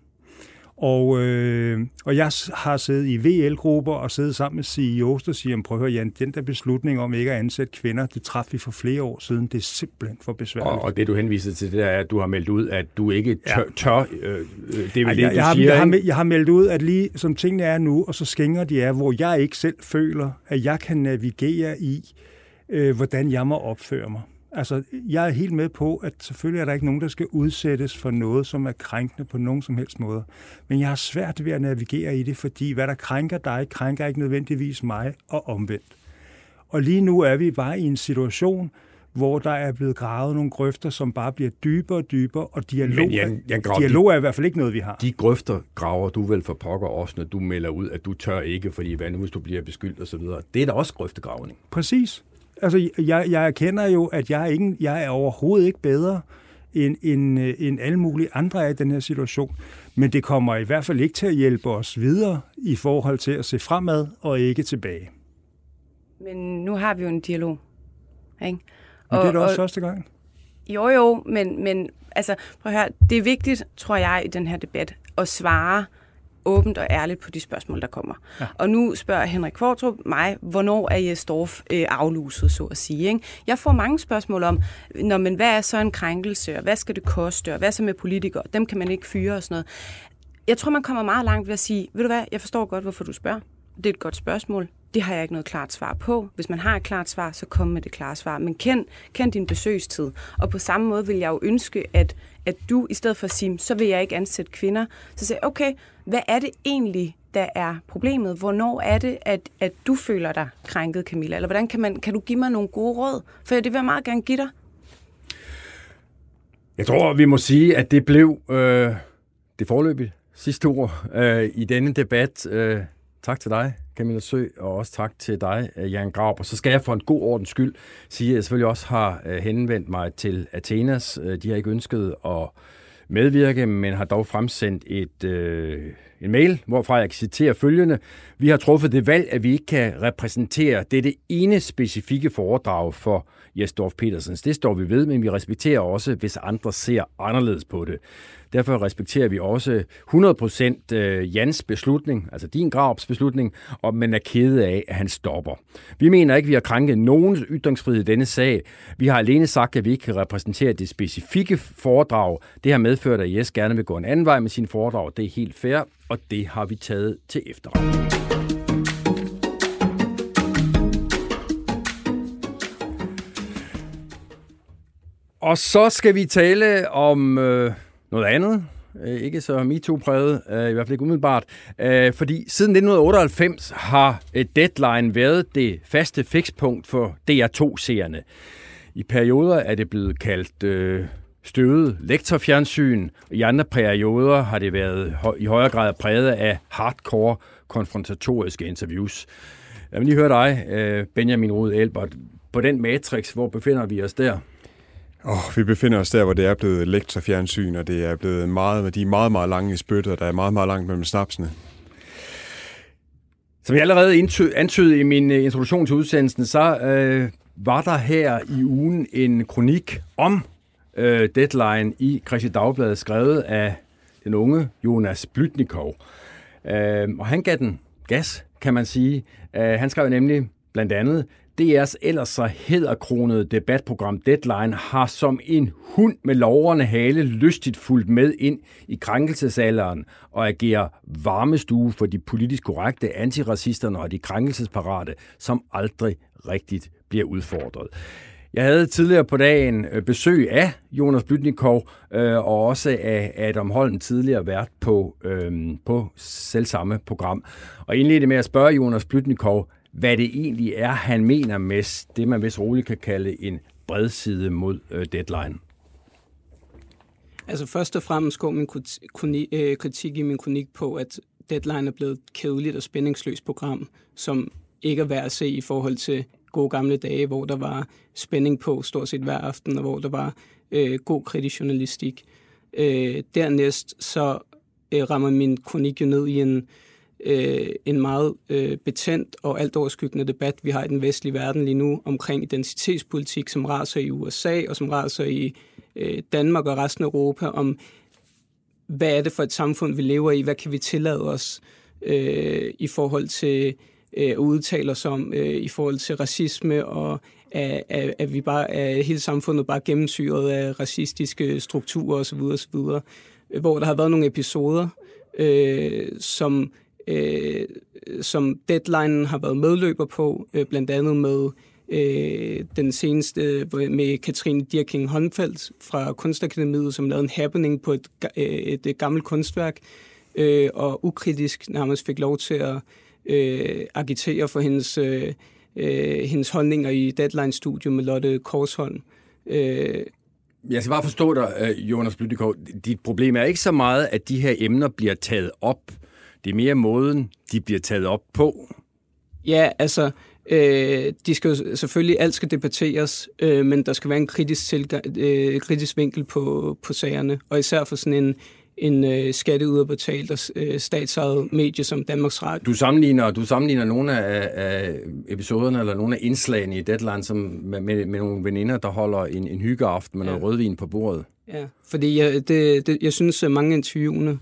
Og, øh, og jeg har siddet i VL-grupper og siddet sammen med CEOs, der siger, prøv at høre Jan, den der beslutning om ikke at ansætte kvinder, det træffede vi for flere år siden. Det er simpelthen for besværligt. Og, og det du henviser til, det er, at du har meldt ud, at du ikke tør, ja. tør øh, det er vel Ej, det, jeg, jeg, har, siger, jeg, har, jeg har meldt ud, at lige som tingene er nu, og så skænger de er, hvor jeg ikke selv føler, at jeg kan navigere i, øh, hvordan jeg må opføre mig. Altså, jeg er helt med på, at selvfølgelig er der ikke nogen, der skal udsættes for noget, som er krænkende på nogen som helst måde. Men jeg har svært ved at navigere i det, fordi hvad der krænker dig, krænker ikke nødvendigvis mig og omvendt. Og lige nu er vi bare i en situation, hvor der er blevet gravet nogle grøfter, som bare bliver dybere og dybere, og dialog, Men Jan- Jan Grav, dialog er i hvert fald ikke noget, vi har. De grøfter graver du vel for pokker også, når du melder ud, at du tør ikke, fordi hvad nu, hvis du bliver beskyldt osv. Det er da også grøftegravning. Præcis. Altså, jeg, jeg erkender jo, at jeg er, ikke, jeg er overhovedet ikke bedre end, end, øh, end alle mulige andre er i den her situation. Men det kommer i hvert fald ikke til at hjælpe os videre i forhold til at se fremad og ikke tilbage. Men nu har vi jo en dialog. Ikke? Men det er da også første gang. Jo, jo, men, men altså, prøv at høre, det er vigtigt, tror jeg, i den her debat, at svare åbent og ærligt på de spørgsmål, der kommer. Ja. Og nu spørger Henrik Kvartrup mig, hvornår er Jes Dorf øh, afluset, så at sige. Ikke? Jeg får mange spørgsmål om, Nå, men hvad er så en krænkelse, og hvad skal det koste, og hvad så med politikere? Dem kan man ikke fyre og sådan noget. Jeg tror, man kommer meget langt ved at sige, ved du hvad, jeg forstår godt, hvorfor du spørger. Det er et godt spørgsmål. Det har jeg ikke noget klart svar på. Hvis man har et klart svar, så kom med det klare svar. Men kend, kend din besøgstid. Og på samme måde vil jeg jo ønske, at, at du, i stedet for at sige, så vil jeg ikke ansætte kvinder, så siger okay, hvad er det egentlig, der er problemet? Hvornår er det, at, at du føler dig krænket, Camilla? Eller hvordan kan, man, kan du give mig nogle gode råd? For det vil jeg meget gerne give dig. Jeg tror, vi må sige, at det blev øh, det forløbige sidste ord øh, i denne debat. Øh, tak til dig, Camilla Sø, og også tak til dig, øh, Jan Graup. Og så skal jeg for en god ordens skyld sige, at jeg selvfølgelig også har øh, henvendt mig til Athenas. Øh, de har ikke ønsket at medvirke, men har dog fremsendt et, øh, en mail, hvorfra jeg kan citere følgende. Vi har truffet det valg, at vi ikke kan repræsentere dette ene specifikke foredrag for Jesdorf Petersens. Det står vi ved, men vi respekterer også, hvis andre ser anderledes på det. Derfor respekterer vi også 100% øh, Jans beslutning, altså din Graups beslutning, og men er kede af, at han stopper. Vi mener ikke, at vi har krænket nogens ytringsfrihed i denne sag. Vi har alene sagt, at vi ikke kan repræsentere det specifikke foredrag. Det har medført, at Jes gerne vil gå en anden vej med sin foredrag. Det er helt fair, og det har vi taget til efterretning. Og så skal vi tale om øh, noget andet. Øh, ikke så MeToo-præget, øh, i hvert fald ikke umiddelbart. Øh, fordi siden 1998 har et Deadline været det faste fikspunkt for DR2-seerne. I perioder er det blevet kaldt øh, støvet lektorfjernsyn. I andre perioder har det været i højere grad præget af hardcore konfrontatoriske interviews. Jeg vil lige høre dig, øh, Benjamin Rud Elbert. På den matrix, hvor befinder vi os der? Oh, vi befinder os der, hvor det er blevet lektorfjernsyn, og det er blevet meget, de er meget, meget lange i spyttet, og der er meget, meget langt mellem snapsene. Som jeg allerede antydede i min øh, introduktion til udsendelsen, så øh, var der her i ugen en kronik om øh, Deadline i Christi Dagblad, skrevet af den unge Jonas Blytnikov. Øh, og han gav den gas, kan man sige. Øh, han skrev nemlig blandt andet, DR's ellers så hedderkronede debatprogram Deadline har som en hund med loverne hale lystigt fulgt med ind i krænkelsesalderen og agerer varmestue for de politisk korrekte antiracisterne og de krænkelsesparate, som aldrig rigtigt bliver udfordret. Jeg havde tidligere på dagen øh, besøg af Jonas Blytnikov øh, og også af Adam Holm, tidligere vært på, øh, på selvsamme program. Og indledte med at spørge Jonas Blytnikov, hvad det egentlig er, han mener med det, man vist roligt kan kalde en bredside mod øh, deadline. Altså først og fremmest går min øh, kritik i min kronik på, at Deadline er blevet et kedeligt og spændingsløst program, som ikke er værd at se i forhold til gode gamle dage, hvor der var spænding på stort set hver aften, og hvor der var øh, god kritisk journalistik. Øh, dernæst så øh, rammer min kronik jo ned i en, øh, en meget øh, betændt og alt overskyggende debat, vi har i den vestlige verden lige nu omkring identitetspolitik, som raser i USA og som raser i øh, Danmark og resten af Europa, om hvad er det for et samfund, vi lever i, hvad kan vi tillade os øh, i forhold til øh, at udtale os om, øh, i forhold til racisme og at, at, at vi bare er hele samfundet bare gennemsyret af racistiske strukturer osv. osv. Hvor der har været nogle episoder, øh, som øh, som deadline har været medløber på, øh, blandt andet med øh, den seneste med Katrine Dirking Håndfeldt fra Kunstakademiet, som lavede en happening på et, øh, et øh, gammelt kunstværk, øh, og ukritisk nærmest fik lov til at øh, agitere for hendes, øh, øh hendes holdninger i Deadline-studio med Lotte Korsholm. Øh, jeg skal bare forstå dig, øh, Jonas Blytikov. Dit problem er ikke så meget, at de her emner bliver taget op. Det er mere måden, de bliver taget op på. Ja, altså, øh, de skal jo selvfølgelig, alt skal debatteres, øh, men der skal være en kritisk, tilgang, øh, kritisk vinkel på, på sagerne, og især for sådan en, en øh, skatteyderbetalt og øh, statsejet medie som Danmarks Radio. Du sammenligner, du sammenligner nogle af, af episoderne eller nogle af indslagene i Deadline som med, med, med nogle veninder, der holder en, en hyggeaften med ja. noget rødvin på bordet. Ja, fordi jeg, det, det, jeg synes, at mange interviewene,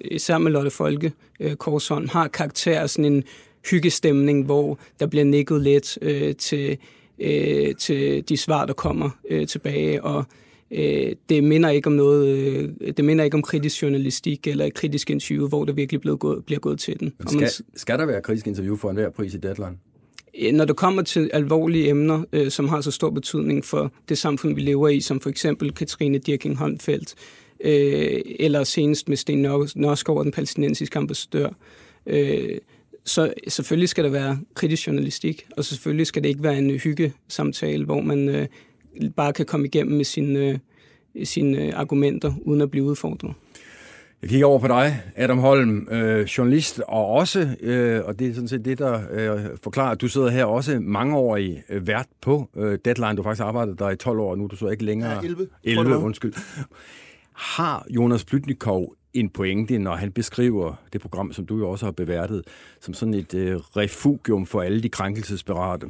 især med Lotte Folke øh, Korsholm, har karakter af sådan en hyggestemning, hvor der bliver nikket lidt øh, til, øh, til de svar, der kommer øh, tilbage, og øh, det minder ikke om noget, øh, det minder ikke om kritisk journalistik eller et kritisk interview, hvor der virkelig bliver gået, bliver gået til den. skal, man, skal der være kritisk interview for enhver pris i Deadline? Øh, når det kommer til alvorlige emner, øh, som har så stor betydning for det samfund, vi lever i, som for eksempel Katrine Dirking Holmfeldt, øh, eller senest med Sten Nørskov, den palæstinensiske ambassadør, øh, så selvfølgelig skal der være kritisk journalistik, og selvfølgelig skal det ikke være en hyggesamtale, hvor man øh, bare kan komme igennem med sine, øh, sine argumenter, uden at blive udfordret. Jeg kigger over på dig, Adam Holm, øh, journalist, og også, øh, og det er sådan set det, der øh, forklarer, at du sidder her også mangeårig øh, vært på øh, Deadline. Du har faktisk arbejdet der i 12 år, nu er du så ikke længere... Ja, 11. 11, undskyld. Har Jonas Blytnikov en pointe, når han beskriver det program, som du jo også har beværtet, som sådan et øh, refugium for alle de krænkelsesberate?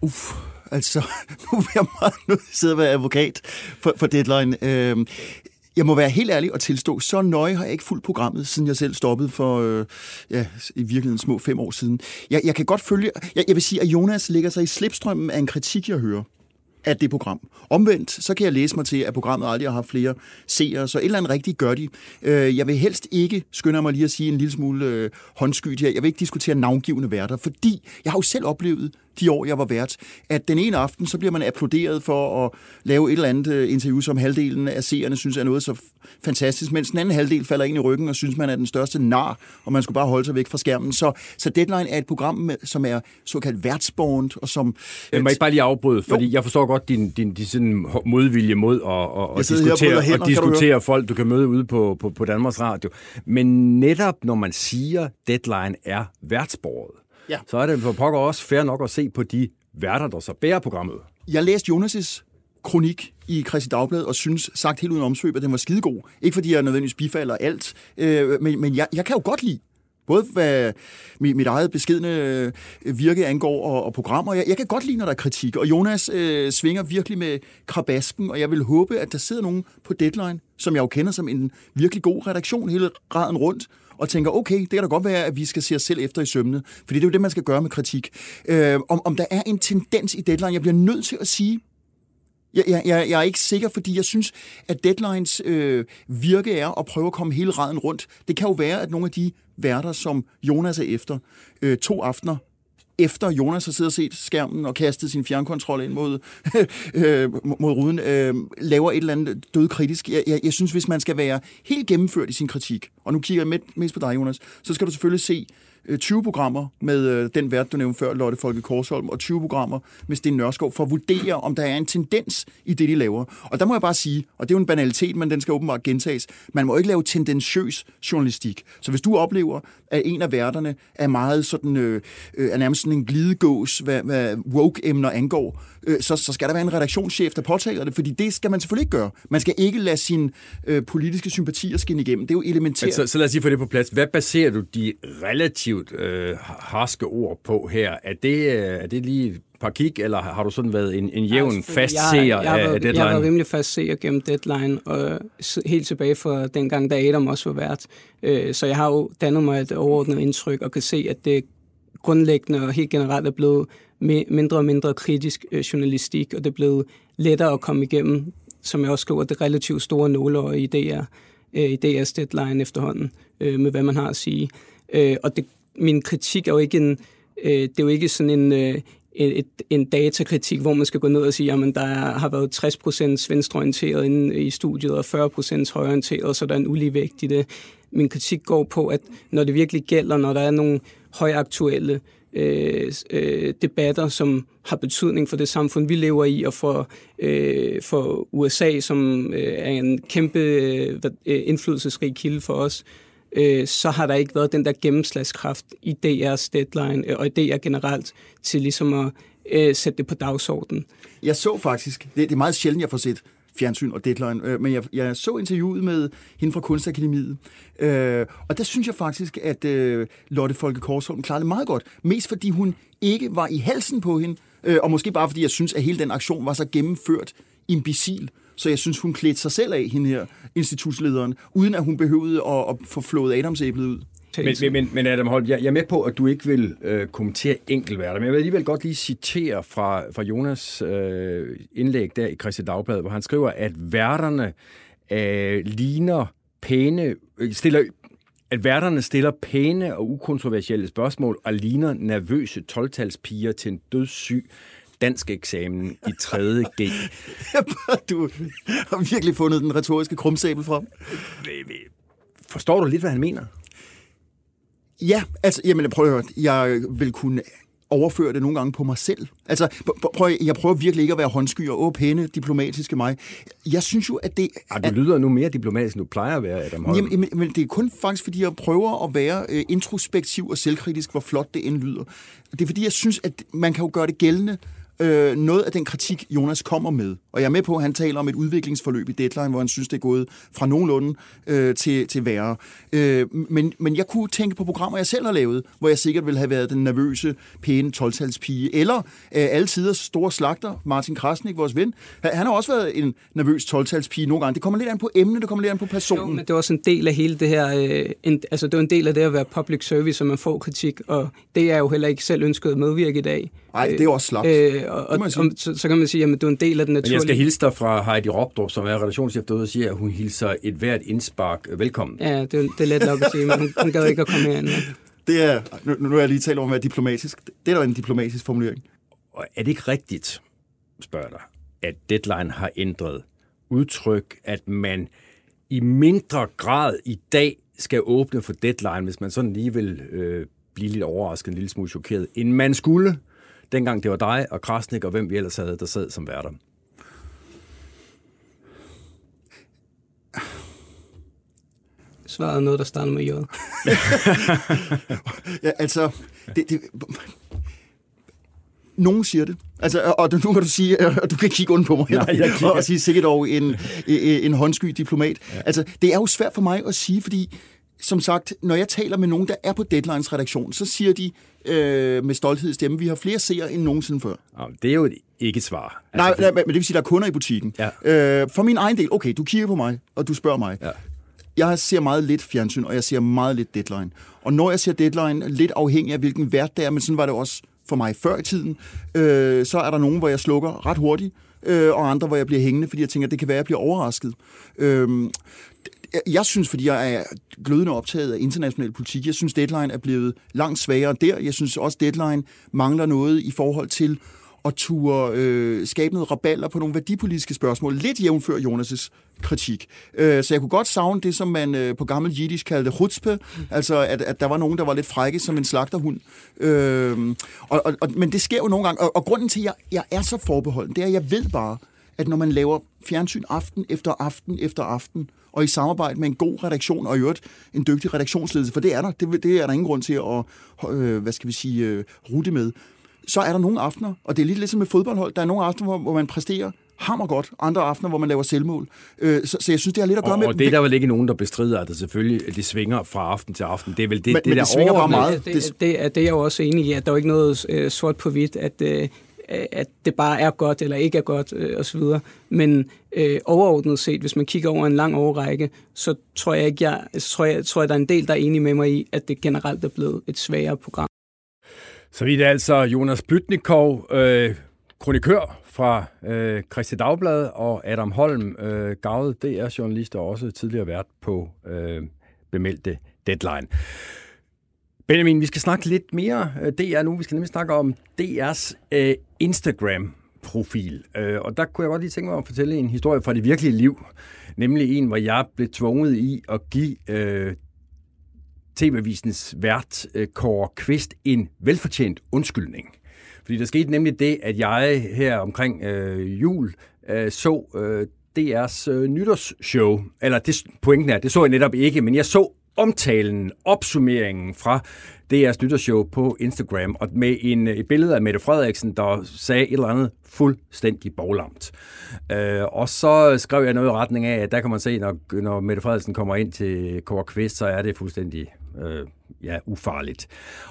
Uff, altså, (laughs) nu vil jeg meget nu sidde og være advokat for, for Deadline. Øh, jeg må være helt ærlig og tilstå, så nøje har jeg ikke fuldt programmet, siden jeg selv stoppede for, øh, ja, i virkeligheden små fem år siden. Jeg, jeg kan godt følge, jeg, jeg vil sige, at Jonas ligger sig i slipstrømmen af en kritik, jeg hører af det program. Omvendt, så kan jeg læse mig til, at programmet aldrig har haft flere seere, så et eller andet rigtigt gør de. Øh, jeg vil helst ikke, skynder mig lige at sige en lille smule øh, håndskyt her, jeg vil ikke diskutere navngivende værter, fordi jeg har jo selv oplevet de år, jeg var vært, at den ene aften, så bliver man applauderet for at lave et eller andet øh, interview, som halvdelen af seerne synes er noget så fantastisk, mens den anden halvdel falder ind i ryggen og synes, man er den største nar, og man skulle bare holde sig væk fra skærmen. Så, så Deadline er et program, som er såkaldt værtsbornt, og som... Jeg må ikke bare lige afbryde, fordi jo. jeg forstår godt din, din, din sådan modvilje mod at, at, at diskutere, hænder, at diskutere du folk, du kan møde ude på, på, på Danmarks Radio. Men netop når man siger, Deadline er værtsbordet, ja. så er det for pokker også fair nok at se på de værter, der så bærer programmet. Jeg læste Jonas' kronik i Christi Dagblad og synes, sagt helt uden omsvøb, at den var skidegod. Ikke fordi jeg nødvendigvis bifalder alt, øh, men, men jeg, jeg kan jo godt lide Både hvad mit, mit eget beskedende øh, virke angår og, og programmer. Jeg, jeg kan godt lide, når der er kritik, og Jonas øh, svinger virkelig med krabasken, og jeg vil håbe, at der sidder nogen på Deadline, som jeg jo kender som en virkelig god redaktion hele raden rundt, og tænker, okay, det kan da godt være, at vi skal se os selv efter i sømne, fordi det er jo det, man skal gøre med kritik. Øh, om, om der er en tendens i Deadline, jeg bliver nødt til at sige, jeg, jeg, jeg er ikke sikker, fordi jeg synes, at Deadlines øh, virke er at prøve at komme hele raden rundt. Det kan jo være, at nogle af de værter, som Jonas er efter, øh, to aftener efter Jonas har siddet og set skærmen og kastet sin fjernkontrol ind mod, (laughs) øh, mod ruden, øh, laver et eller andet dødkritisk. Jeg, jeg, jeg synes, hvis man skal være helt gennemført i sin kritik, og nu kigger jeg med, mest på dig, Jonas, så skal du selvfølgelig se Øh, 20 programmer med øh, den vært, du nævnte før, Lotte Folke Korsholm, og 20 programmer med Sten Nørskov, for at vurdere, om der er en tendens i det, de laver. Og der må jeg bare sige, og det er jo en banalitet, men den skal åbenbart gentages, man må ikke lave tendensiøs journalistik. Så hvis du oplever, at en af værterne er meget sådan, øh, øh, er nærmest sådan en glidegås, hvad, hvad woke-emner angår, øh, så, så skal der være en redaktionschef, der påtaler det, fordi det skal man selvfølgelig ikke gøre. Man skal ikke lade sine øh, politiske sympatier skinne igennem. Det er jo elementært. Så, så lad os lige få det på plads. Hvad baserer du de relativt øh, harske ord på her? Er det, øh, er det lige par kig, eller har du sådan været en, en jævn Altså, fast jeg, seer jeg, jeg, af var, deadline? Jeg var rimelig fast seer gennem deadline, og helt tilbage fra dengang, da Adam også var vært. Øh, Så jeg har jo dannet mig et overordnet indtryk, og kan se, at det grundlæggende og helt generelt er blevet mindre og mindre kritisk øh, journalistik, og det er blevet lettere at komme igennem, som jeg også skriver, det relativt store nåleøje i DR, øh, i DR's deadline efterhånden, øh, med hvad man har at sige. Øh, Og det, min kritik er jo ikke en, øh, det er jo ikke sådan en, øh, et, en datakritik, hvor man skal gå ned og sige, at der er, har været 60% venstreorienteret inde i studiet og 40% højorienteret, så der er en uligevægt i det. Min kritik går på, at når det virkelig gælder, når der er nogle højaktuelle øh, øh, debatter, som har betydning for det samfund, vi lever i, og for, øh, for USA, som øh, er en kæmpe øh, øh, indflydelsesrig kilde for os, øh, så har der ikke været den der gennemslagskraft i DR's deadline øh, og i DR generelt til ligesom at øh, sætte det på dagsordenen. Jeg så faktisk, det, det er meget sjældent, jeg får set fjernsyn og deadline, øh, men jeg, jeg så interviewet med hende fra Kunstakademiet, øh, og der synes jeg faktisk, at øh, Lotte Folke Korsholm klarede det meget godt. Mest fordi hun ikke var i halsen på hende, øh, og måske bare fordi jeg synes, at hele den aktion var så gennemført imbecil, så jeg synes, hun klædte sig selv af, hende her institutslederen, uden at hun behøvede at, at få flået adamsæblet ud. Men, men, men, men Adam Holt, jeg, jeg er med på, at du ikke vil øh, kommentere enkeltværter, men jeg vil alligevel godt lige citere fra, fra Jonas øh, indlæg der i Christi Dagblad, hvor han skriver, at værterne øh, ligner pæne, øh, stiller, at værterne stiller pæne og ukontroversielle spørgsmål og ligner nervøse 12-talspiger til en dødssyg dansk eksamen i 3. G. (laughs) du har virkelig fundet den retoriske krumsabel frem. Forstår du lidt, hvad han mener? Ja, altså, jamen, prøv at høre, jeg vil kunne overføre det nogle gange på mig selv. Altså, pr- prøv, jeg prøver virkelig ikke at være håndsky og åh, pæne, diplomatiske mig. Jeg synes jo, at det... Ej, du lyder nu mere diplomatisk, end du plejer at være, Adam Holm. Jamen, jamen, men det er kun faktisk, fordi jeg prøver at være øh, introspektiv og selvkritisk, hvor flot det end lyder. Det er fordi, jeg synes, at man kan jo gøre det gældende, øh, noget af den kritik, Jonas kommer med. Og jeg er med på, at han taler om et udviklingsforløb i Deadline, hvor han synes, det er gået fra nogenlunde øh, til, til værre. Øh, men, men jeg kunne tænke på programmer, jeg selv har lavet, hvor jeg sikkert ville have været den nervøse, pæne 12-talspige. Eller øh, alle tiders store slagter, Martin Krasnik, vores ven. Han har også været en nervøs 12-talspige nogle gange. Det kommer lidt an på emnet, det kommer lidt an på personen. Jo, men det er også en del af hele det her, øh, en, altså det er en del af det at være public service, og man får kritik, og det er jo heller ikke selv ønsket at medvirke i dag. Nej, det er også slapt. Øh, og, og, så, så kan man sige, at du er en del af den Men jeg skal naturlige... hilse dig fra Heidi Ropdrup, som er redaktionschef derude og siger, at hun hilser et hvert indspark velkommen. Ja, det, er- det er let nok at sige, men hun, hun gad ikke at komme herind. Det er, nu, nu er jeg lige talt om at være diplomatisk. Det er da en diplomatisk formulering. Og er det ikke rigtigt, spørger dig, at Deadline har ændret udtryk, at man i mindre grad i dag skal åbne for Deadline, hvis man sådan lige vil øh, blive lidt overrasket, en lille smule chokeret, end man skulle, dengang det var dig og Krasnik og hvem vi ellers havde, der sad som værter. Svaret er noget, der starter med J. (laughs) Ja, altså, det, det, nogen siger det. Altså, og nu kan du sige, og du kan kigge ondt på mig Nej, jeg og sige sikkert en, en, en håndsky diplomat. Ja. Altså, det er jo svært for mig at sige, fordi som sagt, når jeg taler med nogen, der er på Deadlines redaktion, så siger de øh, med stolthed i stemmen, vi har flere seere end nogensinde før. Og det er jo et ikke svar. Nej, nej, men det vil sige, der er kunder i butikken. Ja. Øh, for min egen del, okay, du kigger på mig, og du spørger mig. Ja. Jeg ser meget lidt fjernsyn, og jeg ser meget lidt deadline. Og når jeg ser deadline, lidt afhængig af hvilken vært det er, men sådan var det også for mig før i tiden, øh, så er der nogen, hvor jeg slukker ret hurtigt, øh, og andre, hvor jeg bliver hængende, fordi jeg tænker, at det kan være, at jeg bliver overrasket. Øh, jeg synes, fordi jeg er glødende optaget af international politik, jeg synes, deadline er blevet langt svagere der. Jeg synes også, deadline mangler noget i forhold til at ture øh, skabe noget raballer på nogle værdipolitiske spørgsmål. Lidt jævnfør Jonas' kritik. Øh, så jeg kunne godt savne det, som man øh, på gammel jiddisch kaldte chutzpe, altså at, at der var nogen, der var lidt frække som en slagterhund. Øh, og, og, og, men det sker jo nogle gange, og, og grunden til, at jeg, jeg er så forbeholden, det er, at jeg ved bare, at når man laver fjernsyn aften efter aften efter aften, og i samarbejde med en god redaktion, og i øvrigt en dygtig redaktionsledelse, for det er der, det, det er der ingen grund til at, øh, hvad skal vi sige, øh, rute med, så er der nogle aftener, og det er lidt ligesom med fodboldhold, der er nogle aftener, hvor, hvor man præsterer hammer godt, andre aftener, hvor man laver selvmål. Øh, så, så jeg synes, det har lidt at gøre og, med... Og det er der vel ikke nogen, der bestrider, at det selvfølgelig det svinger fra aften til aften. Det er vel det, men, det men der det svinger bare meget. Det, det, det, er, det er jeg jo også enig i, at der er ikke noget øh, sort på hvidt, at, øh, at det bare er godt eller ikke er godt øh, osv. Men øh, overordnet set, hvis man kigger over en lang årrække, så tror jeg ikke, jeg, så tror jeg, tror jeg, der er en del, der er enige med mig i, at det generelt er blevet et sværere program. Så vidt er altså Jonas Bytnikov, øh, kronikør fra øh, Christi Dagblad, og Adam Holm, øh, gavet DR-journalist og også tidligere vært på øh, bemeldte Deadline. Benjamin, vi skal snakke lidt mere øh, DR nu. Vi skal nemlig snakke om DR's øh, Instagram-profil. Øh, og der kunne jeg godt lige tænke mig at fortælle en historie fra det virkelige liv. Nemlig en, hvor jeg blev tvunget i at give øh, TV-avisens vært øh, Kåre Kvist en velfortjent undskyldning. Fordi der skete nemlig det, at jeg her omkring øh, jul øh, så øh, DR's øh, nytårsshow. Eller det, pointen er, det så jeg netop ikke, men jeg så omtalen, opsummeringen fra DR's nytårsshow på Instagram, og med en, et billede af Mette Frederiksen, der sagde et eller andet fuldstændig boglamt. Øh, og så skrev jeg noget i retning af, at der kan man se, når, når Mette Frederiksen kommer ind til Kåre Kvist, så er det fuldstændig øh, ja, ufarligt.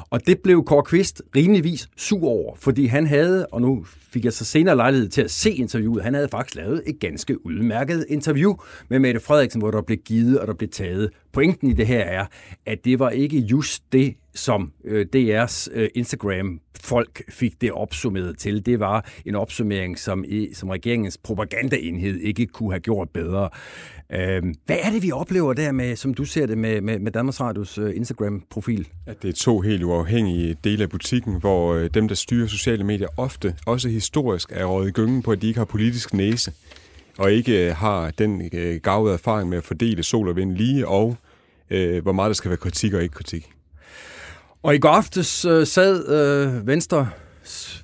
Og det blev Kåre Kvist rimeligvis sur over, fordi han havde, og nu fik jeg så senere lejlighed til at se interviewet, han havde faktisk lavet et ganske udmærket interview med Mette Frederiksen, hvor der blev givet og der blev taget. Pointen i det her er, at det var ikke just det, som øh, DR's øh, Instagram-folk fik det opsummeret til. Det var en opsummering, som, i, som regeringens propagandaenhed ikke kunne have gjort bedre. Øh, hvad er det, vi oplever der med, som du ser det med, med, med Danmarks Radios øh, Instagram-profil? At det er to helt uafhængige dele af butikken, hvor øh, dem, der styrer sociale medier, ofte, også historisk, er rådet i gyngen på, at de ikke har politisk næse, og ikke øh, har den øh, gavede erfaring med at fordele sol og vind lige, og øh, hvor meget der skal være kritik og ikke kritik. Og i går aftes øh, sad øh, Venstre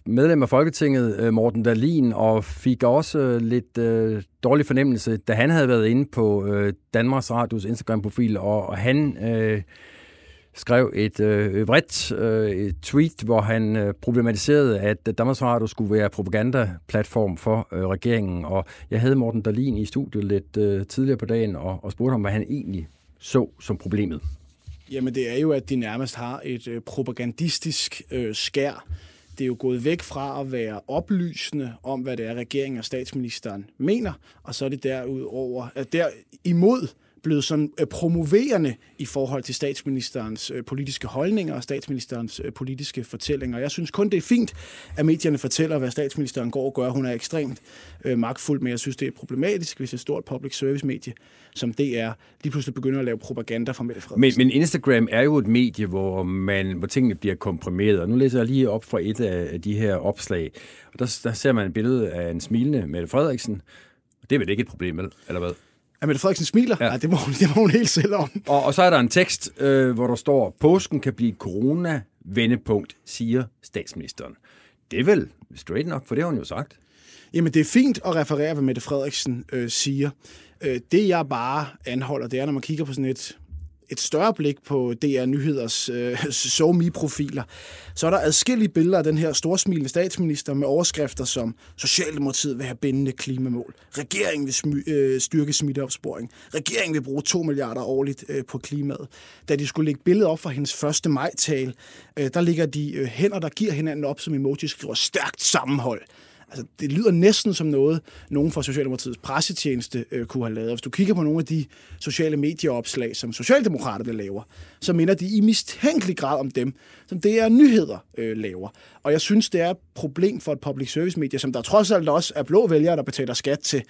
medlem af Folketinget, øh, Morten Dalin, og fik også øh, lidt øh, dårlig fornemmelse, da han havde været inde på øh, Danmarks Radios Instagram-profil, og, og han øh, skrev et øh, vredt øh, et tweet, hvor han øh, problematiserede, at Danmarks Radio skulle være propagandaplatform for øh, regeringen, og jeg havde Morten Dalin i studiet lidt øh, tidligere på dagen, og, og spurgte ham, hvad han egentlig så som problemet. Jamen det er jo, at de nærmest har et øh, propagandistisk øh, skær. Det er jo gået væk fra at være oplysende om, hvad det er, regeringen og statsministeren mener, og så er det derudover, at derimod blevet sådan øh, promoverende i forhold til statsministerens øh, politiske holdninger og statsministerens øh, politiske fortællinger. Jeg synes kun, det er fint, at medierne fortæller, hvad statsministeren går og gør. Hun er ekstremt magtfuld, men jeg synes, det er problematisk, hvis et stort public service medie som det er, lige pludselig begynder at lave propaganda fra Mette Frederiksen. Men, men Instagram er jo et medie, hvor, man, hvor tingene bliver komprimeret. Og nu læser jeg lige op fra et af de her opslag. Og der, der ser man et billede af en smilende Mette Frederiksen. Det er vel ikke et problem, eller hvad? At Mette Frederiksen smiler? Ja. Nej, det må, hun, det må hun helt selv om. Og, og så er der en tekst, øh, hvor der står, påsken kan blive corona-vendepunkt, siger statsministeren. Det er vel straight nok, for det har hun jo sagt. Jamen, det er fint at referere, hvad Mette Frederiksen øh, siger. Øh, det, jeg bare anholder, det er, når man kigger på sådan et et større blik på DR Nyheders øh, (laughs) SoMe-profiler, så er der adskillige billeder af den her storsmilende statsminister med overskrifter som Socialdemokratiet vil have bindende klimamål, regeringen vil smy, øh, styrke smitteopsporing, regeringen vil bruge 2 milliarder årligt øh, på klimaet. Da de skulle lægge billedet op fra hendes 1. maj-tale, øh, der ligger de øh, hænder, der giver hinanden op som emoji, skriver stærkt sammenhold. Altså, det lyder næsten som noget, nogen fra Socialdemokratiets pressetjeneste øh, kunne have lavet. Hvis du kigger på nogle af de sociale medieopslag, som Socialdemokraterne laver, så minder de i mistænkelig grad om dem, som det er nyheder øh, laver. Og jeg synes, det er et problem for et public service medie, som der trods alt også er blå vælgere, der betaler skat til,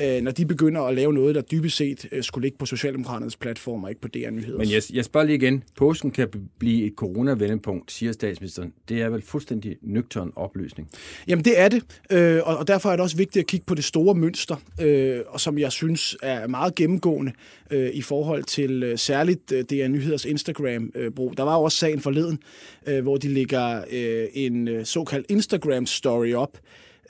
øh, når de begynder at lave noget, der dybest set øh, skulle ligge på Socialdemokraternes platform og ikke på DR Nyheder. Men jeg, jeg spørger lige igen. Påsken kan blive et coronavendepunkt, siger statsministeren. Det er vel fuldstændig nøgtern oplysning? Jamen det er det, øh, og, og derfor er det også vigtigt at kigge på det store mønster, øh, og som jeg synes er meget gennemgående øh, i forhold til øh, særligt øh, DR Nyheders Instagram-brug. Der var jo også sagen forleden, øh, hvor de lægger øh, en øh, såkaldt Instagram-story op,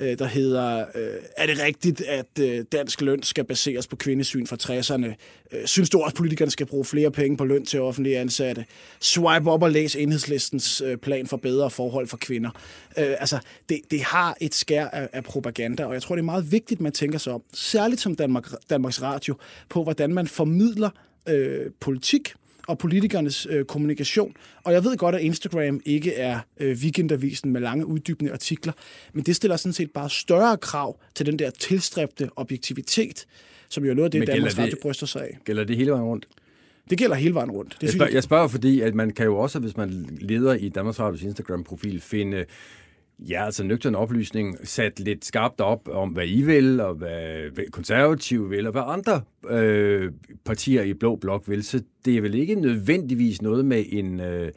øh, der hedder, øh, er det rigtigt, at øh, dansk løn skal baseres på kvindesyn fra 60'erne? Øh, synes du også, at politikerne skal bruge flere penge på løn til offentlige ansatte? Swipe op og læs enhedslistens øh, plan for bedre forhold for kvinder. Øh, altså, det, det har et skær af, af propaganda, og jeg tror, det er meget vigtigt, at man tænker sig om, særligt som Danmark, Danmarks Radio, på hvordan man formidler øh, politik, og politikernes øh, kommunikation. Og jeg ved godt, at Instagram ikke er øh, weekendavisen med lange uddybende artikler, men det stiller sådan set bare større krav til den der tilstræbte objektivitet, som jo er noget af det, Danmarks Radio bryster sig af. Gælder det hele vejen rundt? Det gælder hele vejen rundt. Det jeg, spørger, jeg spørger, fordi at man kan jo også, hvis man leder i Danmarks Radios Instagram-profil, finde Ja, altså nøgtern oplysning sat lidt skarpt op om, hvad I vil, og hvad konservative vil, og hvad andre øh, partier i Blå Blok vil. Så det er vel ikke nødvendigvis noget med en øh,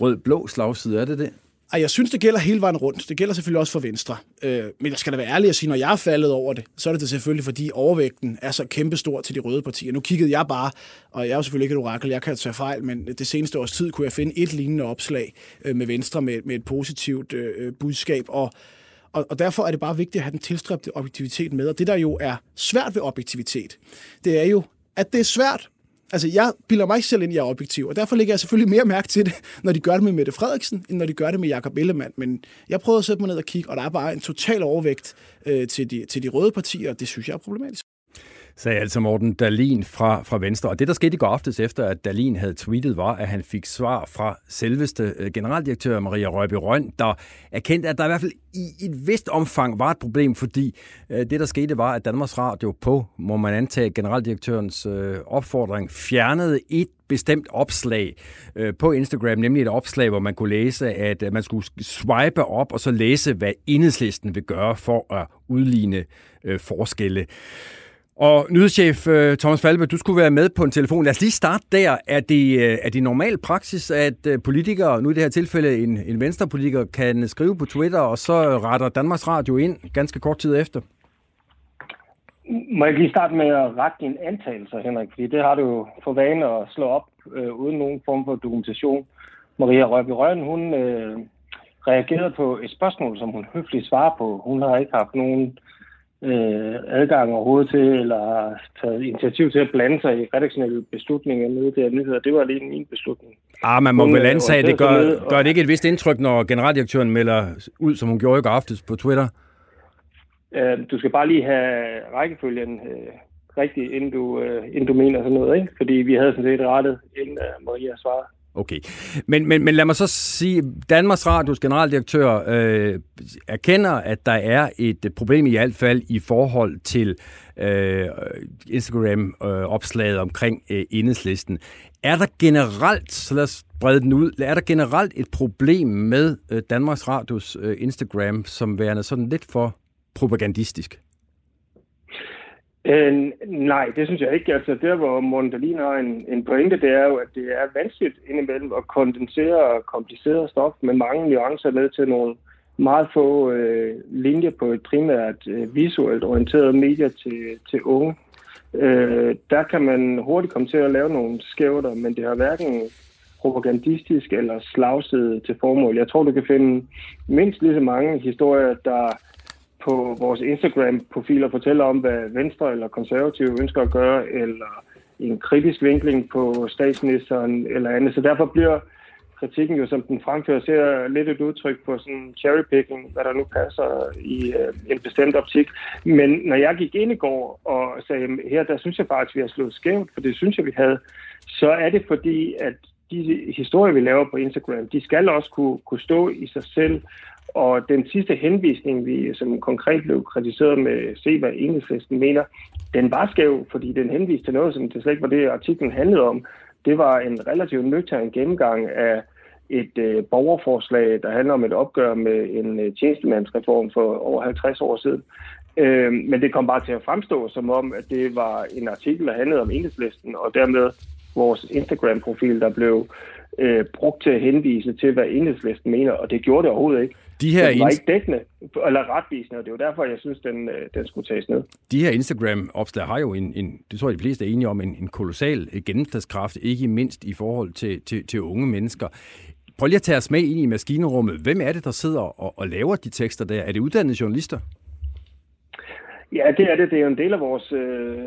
rød-blå slagside, er det det? Ej, jeg synes, det gælder hele vejen rundt. Det gælder selvfølgelig også for Venstre. Øh, men jeg skal da være ærlig at sige, når jeg er faldet over det, så er det, det selvfølgelig, fordi overvægten er så kæmpestor til de røde partier. Nu kiggede jeg bare, og jeg er jo selvfølgelig ikke et orakel, jeg kan tage fejl, men det seneste års tid kunne jeg finde et lignende opslag øh, med Venstre med, med et positivt øh, budskab, og og, og derfor er det bare vigtigt at have den tilstræbte objektivitet med. Og det, der jo er svært ved objektivitet, det er jo, at det er svært Altså, jeg bilder mig ikke selv ind, at jeg er objektiv, og derfor lægger jeg selvfølgelig mere mærke til det, når de gør det med Mette Frederiksen, end når de gør det med Jakob Ellemann. Men jeg prøvede at sætte mig ned og kigge, og der er bare en total overvægt øh, til, de, til de røde partier, og det synes jeg er problematisk sagde altså Morten Dalin fra, fra Venstre. Og det, der skete i går aftes efter, at Dalin havde tweetet, var, at han fik svar fra selveste øh, generaldirektør Maria Røby Røn, der erkendte, at der i hvert fald i et vist omfang var et problem, fordi øh, det, der skete, var, at Danmarks Radio på, må man antage, generaldirektørens øh, opfordring, fjernede et bestemt opslag øh, på Instagram, nemlig et opslag, hvor man kunne læse, at øh, man skulle swipe op og så læse, hvad enhedslisten vil gøre for at udligne øh, forskelle. Og nyhedschef øh, Thomas Falbe, du skulle være med på en telefon. Lad os lige starte der. Er det, øh, er det normal praksis, at øh, politikere, nu i det her tilfælde en, en venstrepolitiker, kan skrive på Twitter, og så retter Danmarks Radio ind ganske kort tid efter? Må jeg lige starte med at rette din antagelse, Henrik? Fordi det har du jo for vane at slå op øh, uden nogen form for dokumentation. Maria Røby Røn, hun øh, reagerede på et spørgsmål, som hun høfligt svarer på. Hun har ikke haft nogen øh, adgang overhovedet til, eller har taget initiativ til at blande sig i redaktionelle beslutninger med det nyheder. Det var alene min beslutning. Ah, man må hun, vel øh, ansage, det gør, og... gør det ikke et vist indtryk, når generaldirektøren melder ud, som hun gjorde i går aftes på Twitter? Øh, du skal bare lige have rækkefølgen øh, rigtig, inden du, øh, inden du mener sådan noget, ikke? Fordi vi havde sådan set rettet, inden uh, Maria svarede. Okay. Men, men, men lad mig så sige, Danmarks Radios generaldirektør øh, erkender, at der er et problem i hvert fald i forhold til øh, Instagram-opslaget øh, omkring øh, enhedslisten. Er der generelt, så lad os brede den ud, er der generelt et problem med øh, Danmarks Radios øh, Instagram, som værende sådan lidt for propagandistisk? Øh, nej, det synes jeg ikke. Altså, der hvor Mondalin har en, en pointe, det er jo, at det er vanskeligt indimellem at kondensere kompliceret stof med mange nuancer ned til nogle meget få øh, linjer på et primært øh, visuelt orienteret medie til, til unge. Øh, der kan man hurtigt komme til at lave nogle skævter, men det har hverken propagandistisk eller slagsidet til formål. Jeg tror, du kan finde mindst lige så mange historier, der på vores Instagram-profil og fortæller om, hvad Venstre eller Konservative ønsker at gøre, eller en kritisk vinkling på statsministeren eller andet. Så derfor bliver kritikken jo, som den fremfører, ser lidt et udtryk på sådan cherrypicking, hvad der nu passer i øh, en bestemt optik. Men når jeg gik ind i går og sagde, her der synes jeg faktisk, vi har slået skævt, for det synes jeg, vi havde, så er det fordi, at de historier, vi laver på Instagram, de skal også kunne, kunne stå i sig selv. Og den sidste henvisning, vi som konkret blev kritiseret med, se hvad enhedslisten mener, den var skæv, fordi den henviste til noget, som det slet ikke var det, artiklen handlede om. Det var en relativt nøgtern gennemgang af et øh, borgerforslag, der handler om et opgør med en øh, tjenestemandsreform for over 50 år siden. Øh, men det kom bare til at fremstå som om, at det var en artikel, der handlede om enhedslisten, og dermed vores Instagram-profil, der blev øh, brugt til at henvise til, hvad enhedslisten mener, og det gjorde det overhovedet ikke. De her den var ikke dækkende eller retvisende, og det er jo derfor, jeg synes, den, øh, den skulle tages ned. De her Instagram-opslag har jo en, en, det tror jeg, de fleste er enige om, en, en kolossal gennemslagskraft, ikke mindst i forhold til, til, til unge mennesker. Prøv lige at tage os med ind i maskinrummet. Hvem er det, der sidder og, og laver de tekster der? Er det uddannede journalister? Ja, det er det. Det er en del af vores øh,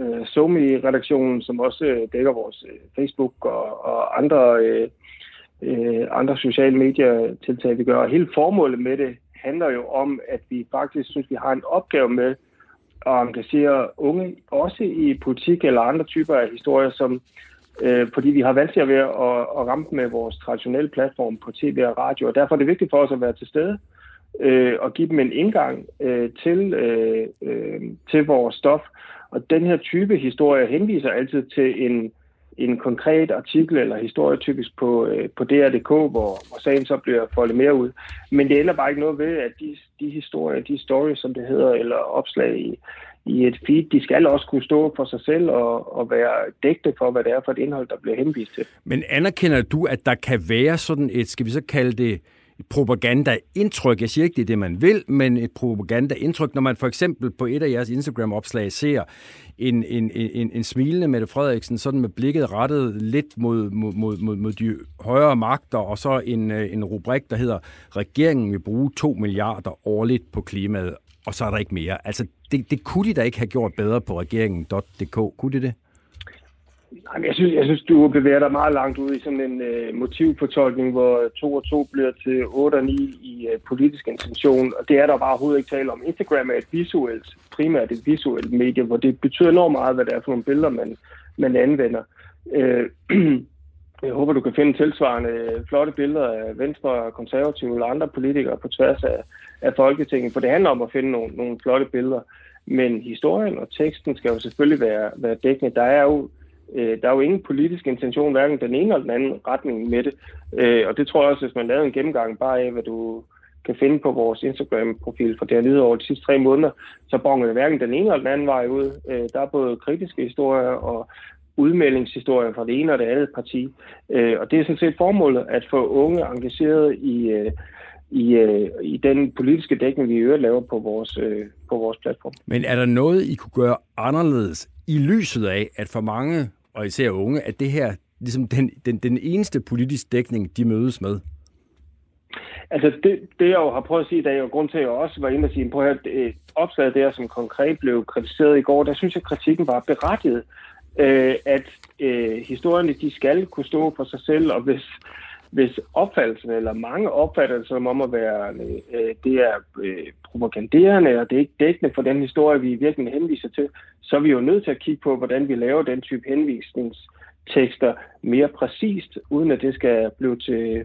øh, SOMI-redaktion, som også øh, dækker vores øh, Facebook og, og andre, øh, øh, andre sociale medier-tiltag, vi gør. Og hele formålet med det handler jo om, at vi faktisk synes, vi har en opgave med at engagere unge, også i politik eller andre typer af historier, som øh, fordi vi har vanskeligt ved at, at ramme med vores traditionelle platform på tv og radio, og derfor er det vigtigt for os at være til stede øh, og give dem en indgang øh, til, øh, øh, til vores stof. Og den her type historie henviser altid til en, en konkret artikel eller historie typisk på, øh, på DR.dk, hvor, hvor sagen så bliver foldet mere ud. Men det ender bare ikke noget ved, at de, de historier, de stories, som det hedder, eller opslag i, i et feed, de skal også kunne stå for sig selv og, og være dækte for, hvad det er for et indhold, der bliver henvist til. Men anerkender du, at der kan være sådan et, skal vi så kalde det, propagandaindtryk. Jeg siger ikke, det er det, man vil, men et propagandaindtryk, når man for eksempel på et af jeres Instagram-opslag ser en, en, en, en smilende Mette Frederiksen, sådan med blikket rettet lidt mod, mod, mod, mod de højere magter, og så en, øh, en rubrik, der hedder, regeringen vil bruge 2 milliarder årligt på klimaet, og så er der ikke mere. Altså, det, det kunne de da ikke have gjort bedre på regeringen.dk, kunne de det? Jamen, jeg, synes, jeg synes, du bevæger dig meget langt ud i sådan en øh, motivfortolkning, hvor 2 og 2 bliver til 8 og 9 i øh, politisk intention, og det er der bare overhovedet ikke tale om. Instagram er et visuelt, primært et visuelt medie, hvor det betyder enormt meget, hvad det er for nogle billeder, man, man anvender. Øh, (clears throat) jeg håber, du kan finde tilsvarende flotte billeder af Venstre, Konservative eller andre politikere på tværs af, af Folketinget, for det handler om at finde nogle, nogle flotte billeder. Men historien og teksten skal jo selvfølgelig være, være dækkende. Der er jo Øh, der er jo ingen politisk intention, hverken den ene eller den anden retning med det. Øh, og det tror jeg også, hvis man lavede en gennemgang bare af, hvad du kan finde på vores Instagram-profil for det her over de sidste tre måneder, så bonger det hverken den ene eller den anden vej ud. Øh, der er både kritiske historier og udmeldingshistorier fra det ene og det andet parti. Øh, og det er sådan set formålet at få unge engageret i, øh, i, øh, i den politiske dækning, vi i øvrigt laver på vores, øh, på vores platform. Men er der noget, I kunne gøre anderledes i lyset af, at for mange, og især unge, at det her ligesom den, den, den eneste politisk dækning, de mødes med? Altså det, det jeg jo har prøvet at sige i dag, og grund til at jeg også var inde og sige, på at det opslaget der, som konkret blev kritiseret i går, der synes jeg, at kritikken var berettiget, øh, at øh, historierne, de skal kunne stå for sig selv, og hvis, hvis opfattelsen, eller mange opfatter som om at være, øh, det er øh, propaganderende, og det er ikke dækkende for den historie, vi virkelig henviser til, så er vi jo nødt til at kigge på, hvordan vi laver den type henvisningstekster mere præcist, uden at det skal blive til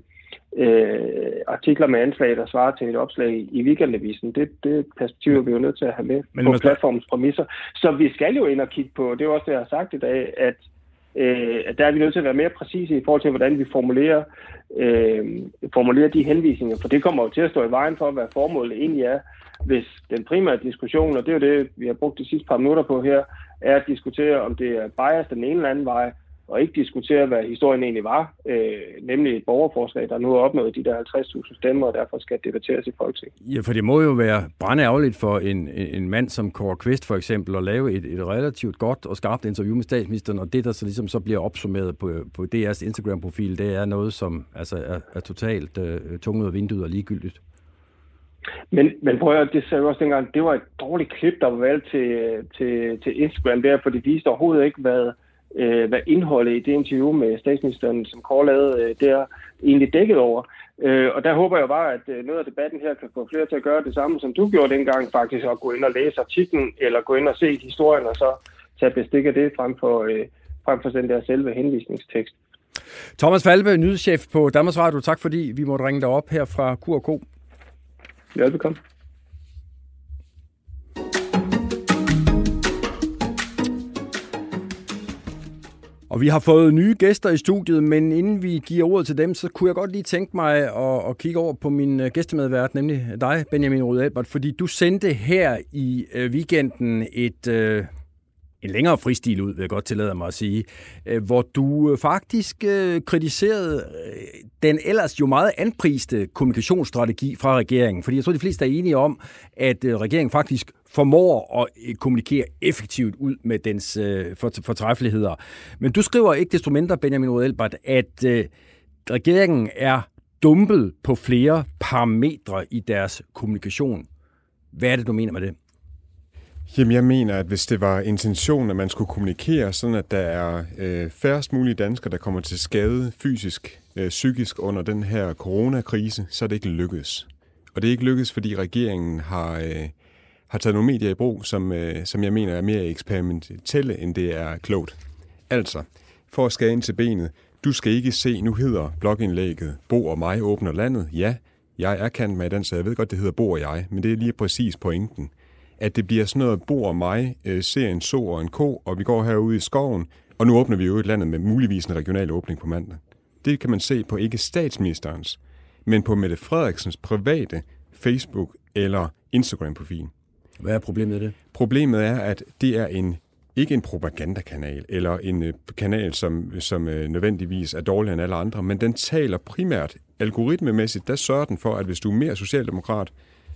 øh, artikler med anslag, der svarer til et opslag i weekendavisen. Det, det perspektiv er vi jo nødt til at have med Men på platformens præmisser. Så vi skal jo ind og kigge på, det er også det, jeg har sagt i dag, at øh, der er vi nødt til at være mere præcise i forhold til, hvordan vi formulerer, øh, formulerer de henvisninger, for det kommer jo til at stå i vejen for, hvad formålet egentlig er, hvis den primære diskussion, og det er jo det, vi har brugt de sidste par minutter på her, er at diskutere, om det er bias den ene eller anden vej, og ikke diskutere, hvad historien egentlig var, øh, nemlig et borgerforslag, der nu har opnået de der 50.000 stemmer, og derfor skal debatteres i Folketinget. Ja, for det må jo være brændeærgerligt for en, en mand som Kåre Kvist for eksempel at lave et, et relativt godt og skarpt interview med statsministeren, og det, der så ligesom så bliver opsummeret på, på DR's Instagram-profil, det er noget, som altså, er, er totalt øh, tunget af vinduet og ligegyldigt. Men, men prøv at det sagde også dengang, det var et dårligt klip, der var valgt til, til, til Instagram der, for det viste overhovedet ikke, hvad, øh, hvad indholdet i det interview med statsministeren, som Kåre lavede øh, der, egentlig dækket over. Øh, og der håber jeg bare, at øh, noget af debatten her kan få flere til at gøre det samme, som du gjorde dengang, faktisk at gå ind og læse artiklen, eller gå ind og se historien, og så tage bestik af det frem for, øh, frem for den der selve henvisningstekst. Thomas Falbe, nyhedschef på Danmarks Radio. Tak fordi vi måtte ringe dig op her fra Q&K. Ja, Og vi har fået nye gæster i studiet, men inden vi giver ordet til dem, så kunne jeg godt lige tænke mig at, at kigge over på min øh, gæstemedvært, nemlig dig, Benjamin Rud Albert, fordi du sendte her i øh, weekenden et, øh, en længere fristil ud, vil jeg godt tillade mig at sige, øh, hvor du øh, faktisk øh, kritiserede den ellers jo meget anpriste kommunikationsstrategi fra regeringen. Fordi jeg tror, de fleste er enige om, at regeringen faktisk formår at kommunikere effektivt ud med dens fortræffeligheder. Men du skriver ikke desto mindre, Benjamin Rodelbert, at regeringen er dumpet på flere parametre i deres kommunikation. Hvad er det, du mener med det? Jamen, jeg mener, at hvis det var intentionen, at man skulle kommunikere, sådan at der er øh, færrest mulige danskere, der kommer til skade fysisk, øh, psykisk under den her coronakrise, så er det ikke lykkedes. Og det er ikke lykkedes, fordi regeringen har øh, har taget nogle medier i brug, som, øh, som jeg mener er mere eksperimentelle, end det er klogt. Altså, for at skære ind til benet, du skal ikke se, nu hedder blogindlægget Bo og mig åbner landet. Ja, jeg er kendt med den, så jeg ved godt, det hedder Bo og jeg, men det er lige præcis pointen. At det bliver sådan noget, Bo og mig øh, ser en so og en ko, og vi går herude i skoven, og nu åbner vi jo et landet med muligvis en regional åbning på mandag. Det kan man se på ikke statsministerens, men på Mette Frederiksens private Facebook- eller Instagram-profil. Hvad er problemet i det? Problemet er, at det er en ikke en propagandakanal, eller en øh, kanal, som, som øh, nødvendigvis er dårligere end alle andre, men den taler primært algoritmemæssigt, der sørger den for, at hvis du er mere socialdemokrat,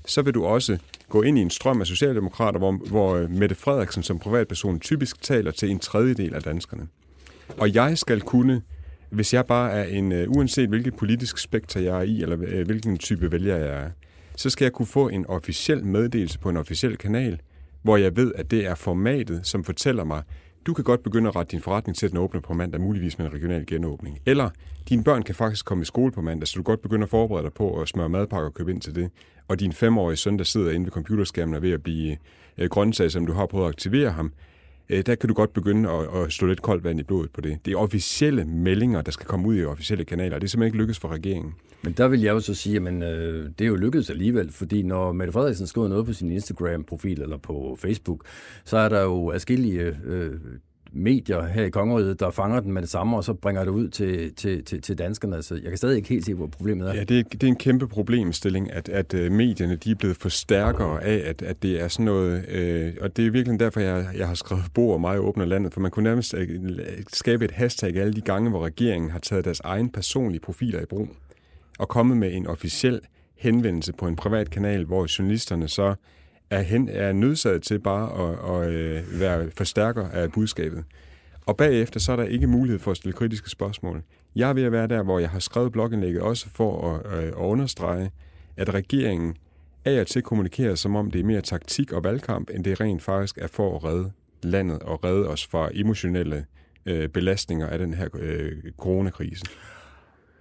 så vil du også gå ind i en strøm af socialdemokrater, hvor, hvor øh, Mette Frederiksen som privatperson typisk taler til en tredjedel af danskerne. Og jeg skal kunne, hvis jeg bare er en, øh, uanset hvilket politisk spekter jeg er i, eller øh, hvilken type vælger jeg er, så skal jeg kunne få en officiel meddelelse på en officiel kanal, hvor jeg ved, at det er formatet, som fortæller mig, du kan godt begynde at rette din forretning til, at den åbner på mandag, muligvis med en regional genåbning. Eller dine børn kan faktisk komme i skole på mandag, så du godt begynder at forberede dig på at smøre madpakker og købe ind til det. Og din femårige søn, der sidder inde ved computerskærmen og ved at blive øh, grøntsag, som du har prøvet at aktivere ham, Øh, der kan du godt begynde at, at slå lidt koldt vand i blodet på det. Det er officielle meldinger, der skal komme ud i officielle kanaler, det er simpelthen ikke lykkedes for regeringen. Men der vil jeg jo så sige, at øh, det er jo lykkedes alligevel, fordi når Mette Frederiksen skriver noget på sin Instagram-profil eller på Facebook, så er der jo adskillige øh, medier her i Kongeriget, der fanger den med det samme, og så bringer det ud til, til, til, til danskerne. Så jeg kan stadig ikke helt se, hvor problemet er. Ja, det er, det er en kæmpe problemstilling, at, at øh, medierne de er blevet for stærkere af, at, at det er sådan noget... Øh, og det er virkelig derfor, jeg, jeg har skrevet bord og mig åbner landet, for man kunne nærmest øh, skabe et hashtag alle de gange, hvor regeringen har taget deres egen personlige profiler i brug og kommet med en officiel henvendelse på en privat kanal, hvor journalisterne så er, hen, er nødsaget til bare at, at, at være forstærker af budskabet. Og bagefter så er der ikke mulighed for at stille kritiske spørgsmål. Jeg er ved at være der, hvor jeg har skrevet blogindlægget også for at, øh, at understrege, at regeringen af og til kommunikerer, som om det er mere taktik og valgkamp, end det rent faktisk er for at redde landet og redde os fra emotionelle øh, belastninger af den her øh, coronakrise.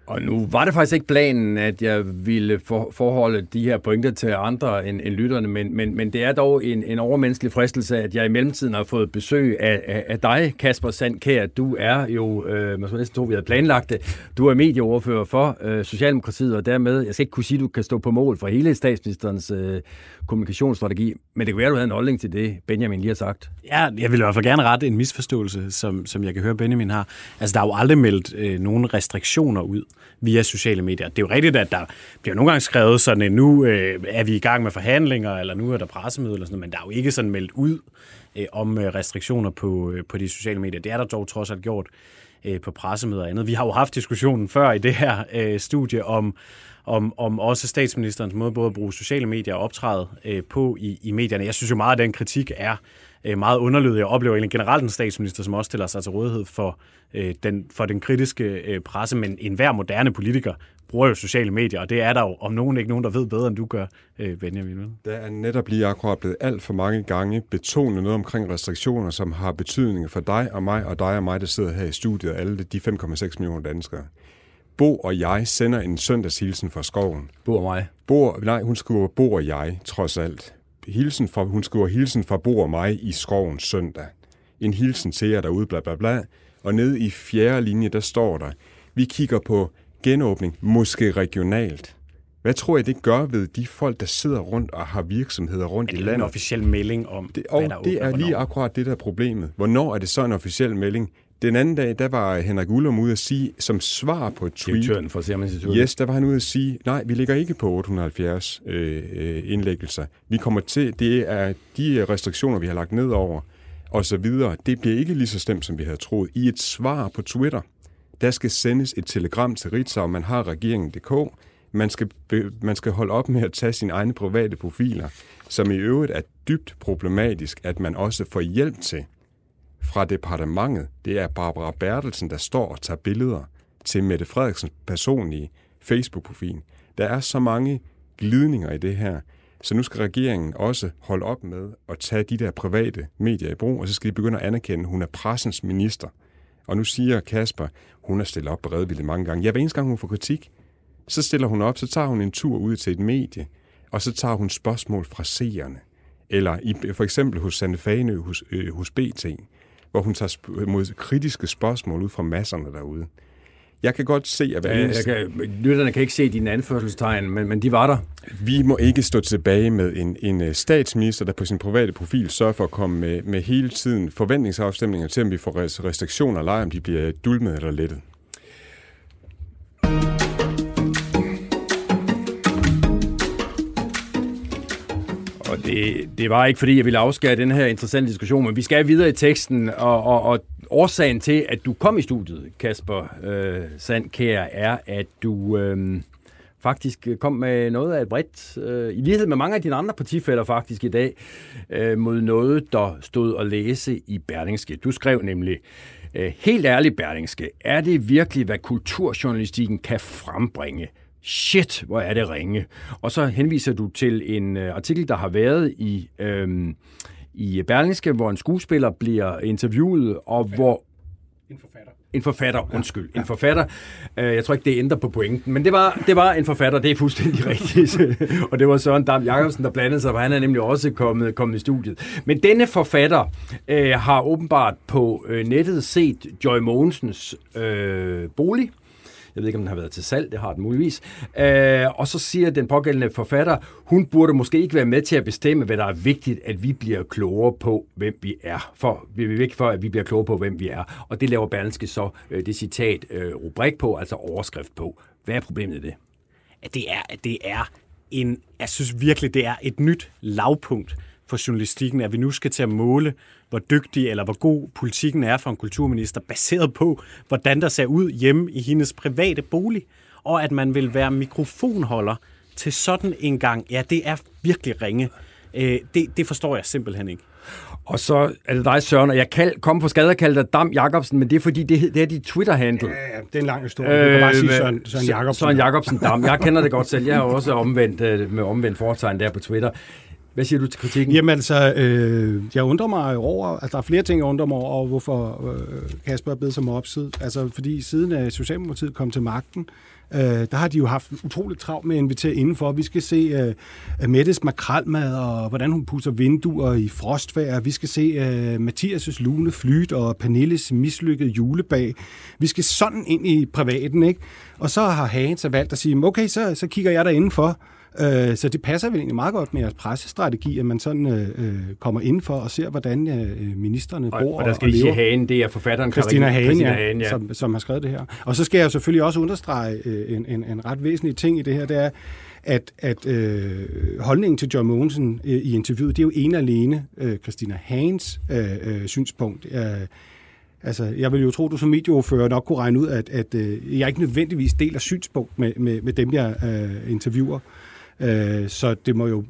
Og nu var det faktisk ikke planen, at jeg ville for, forholde de her pointer til andre end, end lytterne, men, men, men det er dog en, en overmenneskelig fristelse, at jeg i mellemtiden har fået besøg af, af, af dig, Kasper Sandkær. Du er jo, øh, man skulle næsten tro, vi havde planlagt det, du er medieoverfører for øh, Socialdemokratiet, og dermed, jeg skal ikke kunne sige, at du kan stå på mål for hele statsministerens øh, kommunikationsstrategi, men det kan være, at du havde en holdning til det, Benjamin lige har sagt. Ja, jeg vil i hvert fald gerne rette en misforståelse, som, som jeg kan høre, Benjamin har. Altså, der er jo aldrig meldt øh, nogen restriktioner ud via sociale medier. Det er jo rigtigt, at der bliver nogle gange skrevet sådan, at nu øh, er vi i gang med forhandlinger, eller nu er der pressemøde, eller sådan noget, men der er jo ikke sådan meldt ud øh, om øh, restriktioner på, øh, på de sociale medier. Det er der dog trods alt gjort øh, på pressemøder og andet. Vi har jo haft diskussionen før i det her øh, studie om, om, om også statsministerens måde både at bruge sociale medier og optræde øh, på i, i medierne. Jeg synes jo meget, at den kritik er øh, meget underlødig. Jeg oplever egentlig generelt en statsminister, som også stiller sig til rådighed for, øh, den, for den kritiske øh, presse, men enhver moderne politiker bruger jo sociale medier, og det er der jo om nogen ikke nogen, der ved bedre, end du gør, øh, Benjamin. Der er netop lige akkurat blevet alt for mange gange betonet noget omkring restriktioner, som har betydning for dig og mig, og dig og mig, der sidder her i studiet, alle de 5,6 millioner danskere. Bo og jeg sender en søndagshilsen fra skoven. Bo og mig? Bo, nej, hun skriver Bo og jeg, trods alt. Hilsen fra, hun skriver hilsen fra Bo og mig i skoven søndag. En hilsen til jer derude, bla bla bla. Og nede i fjerde linje, der står der, Vi kigger på genåbning, måske regionalt. Hvad tror jeg, det gør ved de folk, der sidder rundt og har virksomheder rundt i det en landet? officiel melding om, Det, og hvad der det er lige akkurat det, der er problemet. Hvornår er det så en officiel melding? Den anden dag, der var Henrik Ullum ude at sige, som svar på et tweet, Direktøren for Serum Instituttet. Yes, der var han ude at sige, nej, vi ligger ikke på 870 øh, øh, indlæggelser. Vi kommer til, det er de restriktioner, vi har lagt ned over, og så videre. Det bliver ikke lige så stemt, som vi havde troet. I et svar på Twitter, der skal sendes et telegram til Ritzau, man har regeringen.dk, man skal, man skal holde op med at tage sine egne private profiler, som i øvrigt er dybt problematisk, at man også får hjælp til fra departementet. Det er Barbara Bertelsen, der står og tager billeder til Mette Frederiksens personlige Facebook-profil. Der er så mange glidninger i det her, så nu skal regeringen også holde op med at tage de der private medier i brug, og så skal de begynde at anerkende, at hun er pressens minister. Og nu siger Kasper, hun er stillet op beredvilligt mange gange. Ja, hver eneste gang hun får kritik, så stiller hun op, så tager hun en tur ud til et medie, og så tager hun spørgsmål fra seerne. Eller i, for eksempel hos Sanne Fane, hos, øh, hos BT, hvor hun tager sp- mod kritiske spørgsmål ud fra masserne derude. Jeg kan godt se, at hver Ja, jeg eneste, kan, lytterne kan ikke se dine anførselstegn, men, men de var der. vi må ikke stå tilbage med en, en øh, statsminister, der på sin private profil sørger for at komme med, med hele tiden forventningsafstemninger til, om vi får res- restriktioner eller ej, om de bliver dulmet eller lettet. Det, det var ikke, fordi jeg ville afskære den her interessante diskussion, men vi skal videre i teksten, og, og, og årsagen til, at du kom i studiet, Kasper øh, Sandkær, er, at du øh, faktisk kom med noget af et bredt, øh, i lighed med mange af dine andre partifælder faktisk i dag, øh, mod noget, der stod at læse i Berlingske. Du skrev nemlig, øh, helt ærligt Berlingske, er det virkelig, hvad kulturjournalistikken kan frembringe? Shit, hvor er det ringe. Og så henviser du til en øh, artikel, der har været i, øh, i Berlingske, hvor en skuespiller bliver interviewet, og hvor En forfatter. en forfatter, undskyld, en forfatter. Øh, Jeg tror ikke, det ændrer på pointen, men det var, det var en forfatter, det er fuldstændig (laughs) rigtigt. og det var Søren Dam Jacobsen, der blandede sig, for han er nemlig også kommet, kommet i studiet. Men denne forfatter øh, har åbenbart på øh, nettet set Joy Mogensens øh, bolig, jeg ved ikke, om den har været til salg, det har den muligvis. Øh, og så siger den pågældende forfatter, hun burde måske ikke være med til at bestemme, hvad der er vigtigt, at vi bliver klogere på, hvem vi er. For vi er vigtigt for, at vi bliver klogere på, hvem vi er. Og det laver Berlingske så øh, det citat øh, rubrik på, altså overskrift på. Hvad er problemet i det? at det er, at det er en, jeg synes virkelig, det er et nyt lavpunkt for journalistikken, at vi nu skal til at måle, hvor dygtig eller hvor god politikken er for en kulturminister, baseret på, hvordan der ser ud hjemme i hendes private bolig, og at man vil være mikrofonholder til sådan en gang. Ja, det er virkelig ringe. Øh, det, det forstår jeg simpelthen ikke. Og så er det dig, Søren, og jeg kald, kom på skade og kaldte dig Dam Jacobsen, men det er fordi, det, det er dit Twitter-handle. Ja, det er en lang historie. Du kan bare sige Søren, Søren Jacobsen. Søren Jacobsen Dam. Jeg kender det godt selv. Jeg har også omvendt, øh, med omvendt foretegn der på Twitter. Hvad siger du til kritikken? Jamen altså, øh, jeg undrer mig over, altså der er flere ting, jeg undrer mig over, hvorfor øh, Kasper er blevet som opsid. Altså fordi siden at Socialdemokratiet kom til magten, øh, der har de jo haft utroligt travlt med at invitere indenfor. Vi skal se øh, Mettes makralmad, og hvordan hun pusser vinduer i frostvær. Vi skal se øh, Mathias' lune flyt og Pernilles mislykkede julebag. Vi skal sådan ind i privaten, ikke? Og så har Hagen så valgt at sige, okay, så, så kigger jeg der indenfor. Øh, Så det passer vel egentlig meget godt med jeres pressestrategi, at man sådan øh, øh, kommer indenfor og ser, hvordan øh, ministerne bor og, og der skal og lever. Hagen, det er forfatteren Christina Hagen, Christina ja, Hagen, ja. Som, som har skrevet det her. Og så skal jeg jo selvfølgelig også understrege øh, en, en, en ret væsentlig ting i det her, det er, at, at øh, holdningen til John Mogensen øh, i interviewet, det er jo en alene øh, Christina Hagens øh, øh, synspunkt. Øh, Altså, jeg vil jo tro, du som medieordfører nok kunne regne ud, at, at øh, jeg ikke nødvendigvis deler synspunkt med, med, med dem, jeg øh, interviewer. Øh, så det må jo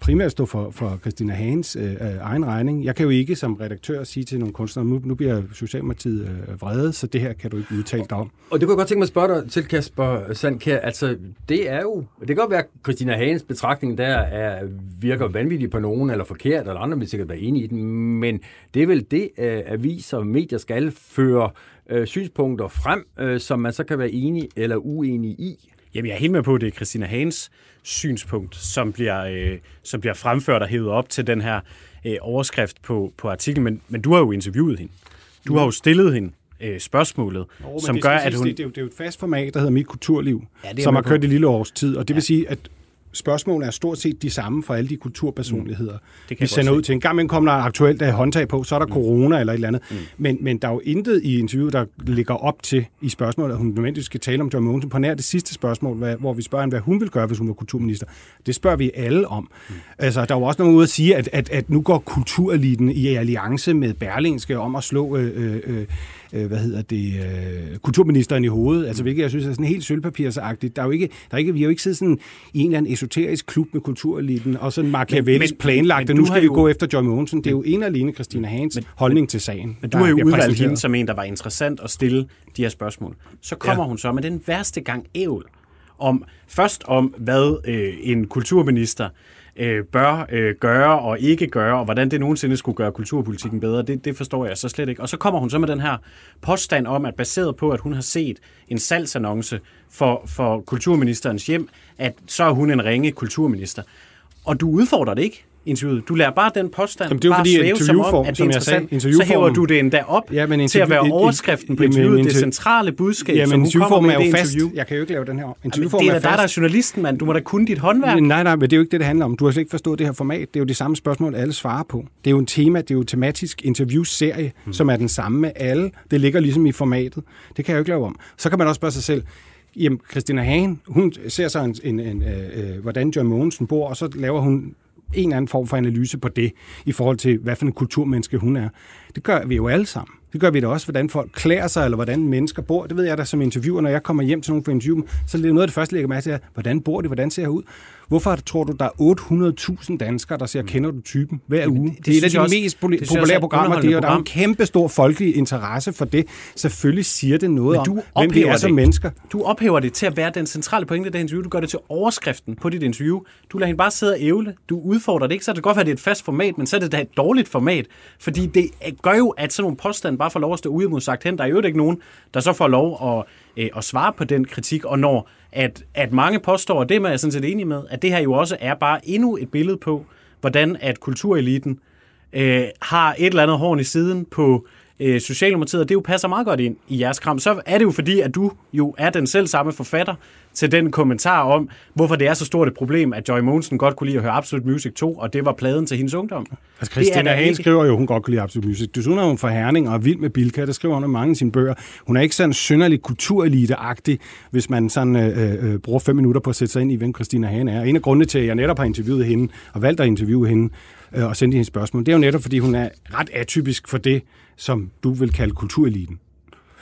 primært stå for, for Christina Hagens øh, øh, egen regning. Jeg kan jo ikke som redaktør sige til nogle kunstnere, nu, nu bliver Socialdemokratiet øh, vrede, så det her kan du ikke udtale dig om. Og det kunne jeg godt tænke mig at spørge dig til, Kasper Sandkær. Altså, det er jo... Det kan godt være, at Christina Hagens betragtning der er, virker vanvittig på nogen, eller forkert, eller andre vil sikkert være enige i den, men det er vel det, øh, aviser og medier skal føre øh, synspunkter frem, øh, som man så kan være enig eller uenig i. Jamen, jeg er helt med på, at det er Christina Hagens synspunkt, som bliver, øh, som bliver fremført og hævet op til den her øh, overskrift på, på artiklen. Men, men du har jo interviewet hende. Du har jo stillet hende øh, spørgsmålet, oh, som gør, at hun... Det, det, er jo, det er jo et fast format, der hedder Mit Kulturliv, ja, som har kørt i lille års tid, og det ja. vil sige, at spørgsmålene er stort set de samme for alle de kulturpersonligheder, mm. det vi sender ud til. En gang imellem kommer der aktuelt der håndtag på, så er der mm. corona eller et eller andet. Mm. Men, men der er jo intet i interviewet, der ligger op til i spørgsmålet, at hun nødvendigvis skal tale om John Mogensen. På nær det sidste spørgsmål, hvad, hvor vi spørger hende, hvad hun vil gøre, hvis hun var kulturminister. Det spørger vi alle om. Mm. Altså, der er jo også nogen ude at sige, at, at, at nu går kultureliten i alliance med Berlingske om at slå øh, øh, øh, hvad hedder det, øh, kulturministeren i hovedet, altså hvilket jeg synes er sådan helt sølvpapirsagtigt. Der er jo ikke, der er ikke, vi har jo ikke siddet sådan i en eller anden esoterisk klub med kultureliten, og sådan machiavellisk planlagt, at nu skal vi jo, gå efter John Mogensen. Det er jo en og alene Christina Hans men, holdning til sagen. Men du har jo udvalgt hende som en, der var interessant at stille de her spørgsmål. Så kommer ja. hun så med den værste gang ævl om først om, hvad øh, en kulturminister øh, bør øh, gøre og ikke gøre, og hvordan det nogensinde skulle gøre kulturpolitikken bedre, det, det forstår jeg så slet ikke. Og så kommer hun så med den her påstand om, at baseret på, at hun har set en salgsannonce for, for kulturministerens hjem, at så er hun en ringe kulturminister. Og du udfordrer det ikke interviewet. Du lærer bare den påstand Jamen, det er bare fordi svæve som om, at det er interessant. Sagde, så hæver du det endda op ja, men til at være overskriften på interviewet, det centrale budskab, ja, men som hun kommer med er jo fast. Interview. Jeg kan jo ikke lave den her. Interviewform Jamen, det er, er dig, der er journalisten, mand. Du må da kunne dit håndværk. Nej, nej, men det er jo ikke det, det handler om. Du har slet ikke forstået det her format. Det er jo det samme spørgsmål, alle svarer på. Det er jo en tema, det er jo en tematisk interviewserie, hmm. som er den samme med alle. Det ligger ligesom i formatet. Det kan jeg jo ikke lave om. Så kan man også spørge sig selv, Jamen, Christina Hagen, hun ser så en, en, en, øh, øh, hvordan John Mogensen bor, og så laver hun en eller anden form for analyse på det, i forhold til, hvad for en kulturmenneske hun er. Det gør vi jo alle sammen. Det gør vi da også, hvordan folk klæder sig, eller hvordan mennesker bor. Det ved jeg da som interviewer, når jeg kommer hjem til nogen for interview, så er det noget af det første, jeg lægger mærke til, hvordan bor de, hvordan ser jeg ud? Hvorfor tror du, der er 800.000 danskere, der siger, mm. kender du typen hver Jamen, uge? Det, det, det er et af de mest populære programmer, det, og der er en kæmpe stor folkelig interesse for det. Selvfølgelig siger det noget du om, hvem vi er som mennesker. Du ophæver det til at være den centrale pointe af det interview. Du gør det til overskriften på dit interview. Du lader hende bare sidde og ævle. Du udfordrer det ikke, så det kan godt være, at det er et fast format, men så er det da et dårligt format. Fordi det gør jo, at sådan nogle påstande bare får lov at stå uimodsagt hen. Der er jo ikke nogen, der så får lov at, øh, at svare på den kritik, og når at, at mange påstår, og det er jeg sådan set enig med, at det her jo også er bare endnu et billede på, hvordan at kultureliten øh, har et eller andet horn i siden på øh, Socialdemokratiet, og det jo passer meget godt ind i jeres kram, så er det jo fordi, at du jo er den selv samme forfatter til den kommentar om, hvorfor det er så stort et problem, at Joy Monsen godt kunne lide at høre Absolute Music 2, og det var pladen til hendes ungdom. Altså Christina Hane ikke... skriver jo, hun godt kunne lide Absolute Music. Desuden er hun fra Herning og er vild med Bilka, der skriver hun mange af sine bøger. Hun er ikke sådan synderligt kulturelite-agtig, hvis man sådan øh, øh, bruger fem minutter på at sætte sig ind i, hvem Christina Hane er. En af grundene til, at jeg netop har interviewet hende, og valgt at interviewe hende, øh, og sende hende spørgsmål, det er jo netop, fordi hun er ret atypisk for det, som du vil kalde kultureliten.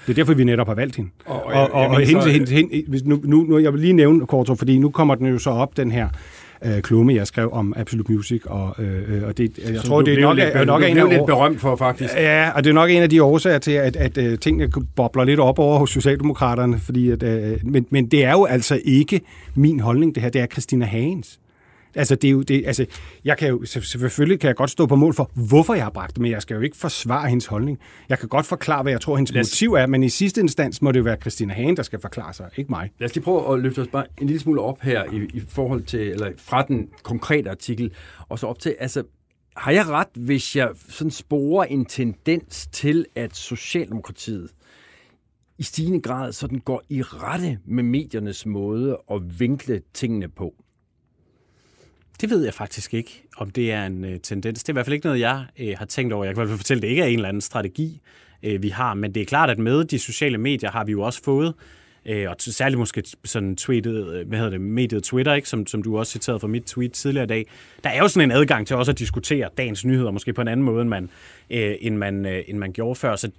Det er derfor, vi netop har valgt hende. Og, og, og, og hende, så, hende, hende, nu, nu, nu, jeg vil lige nævne, Korto, fordi nu kommer den jo så op, den her øh, klumme, jeg skrev om Absolute Music, og, øh, og det, jeg så tror, det er nok, lidt, er, nok en af lidt berømt for, faktisk. Ja, og det er nok en af de årsager til, at, at, at tingene bobler lidt op over hos Socialdemokraterne, fordi at, øh, men, men det er jo altså ikke min holdning, det her, det er Christina Hagens. Altså, det er jo, det, altså, jeg kan jo, selvfølgelig kan jeg godt stå på mål for, hvorfor jeg har bragt det, men jeg skal jo ikke forsvare hendes holdning. Jeg kan godt forklare, hvad jeg tror, hendes os... motiv er, men i sidste instans må det jo være Christina Hagen, der skal forklare sig, ikke mig. Lad os lige prøve at løfte os bare en lille smule op her i, i forhold til, eller fra den konkrete artikel, og så op til, altså, har jeg ret, hvis jeg sådan sporer en tendens til, at Socialdemokratiet i stigende grad sådan går i rette med mediernes måde at vinkle tingene på? Det ved jeg faktisk ikke, om det er en øh, tendens. Det er i hvert fald ikke noget, jeg øh, har tænkt over. Jeg kan i hvert fald fortælle, at det ikke er en eller anden strategi, øh, vi har. Men det er klart, at med de sociale medier har vi jo også fået, øh, og særligt måske sådan tweetet, øh, hvad hedder det, mediet Twitter, ikke? Som, som du også citerede fra mit tweet tidligere i dag. Der er jo sådan en adgang til også at diskutere dagens nyheder, måske på en anden måde, end man, øh, end man, øh, end man gjorde før. Så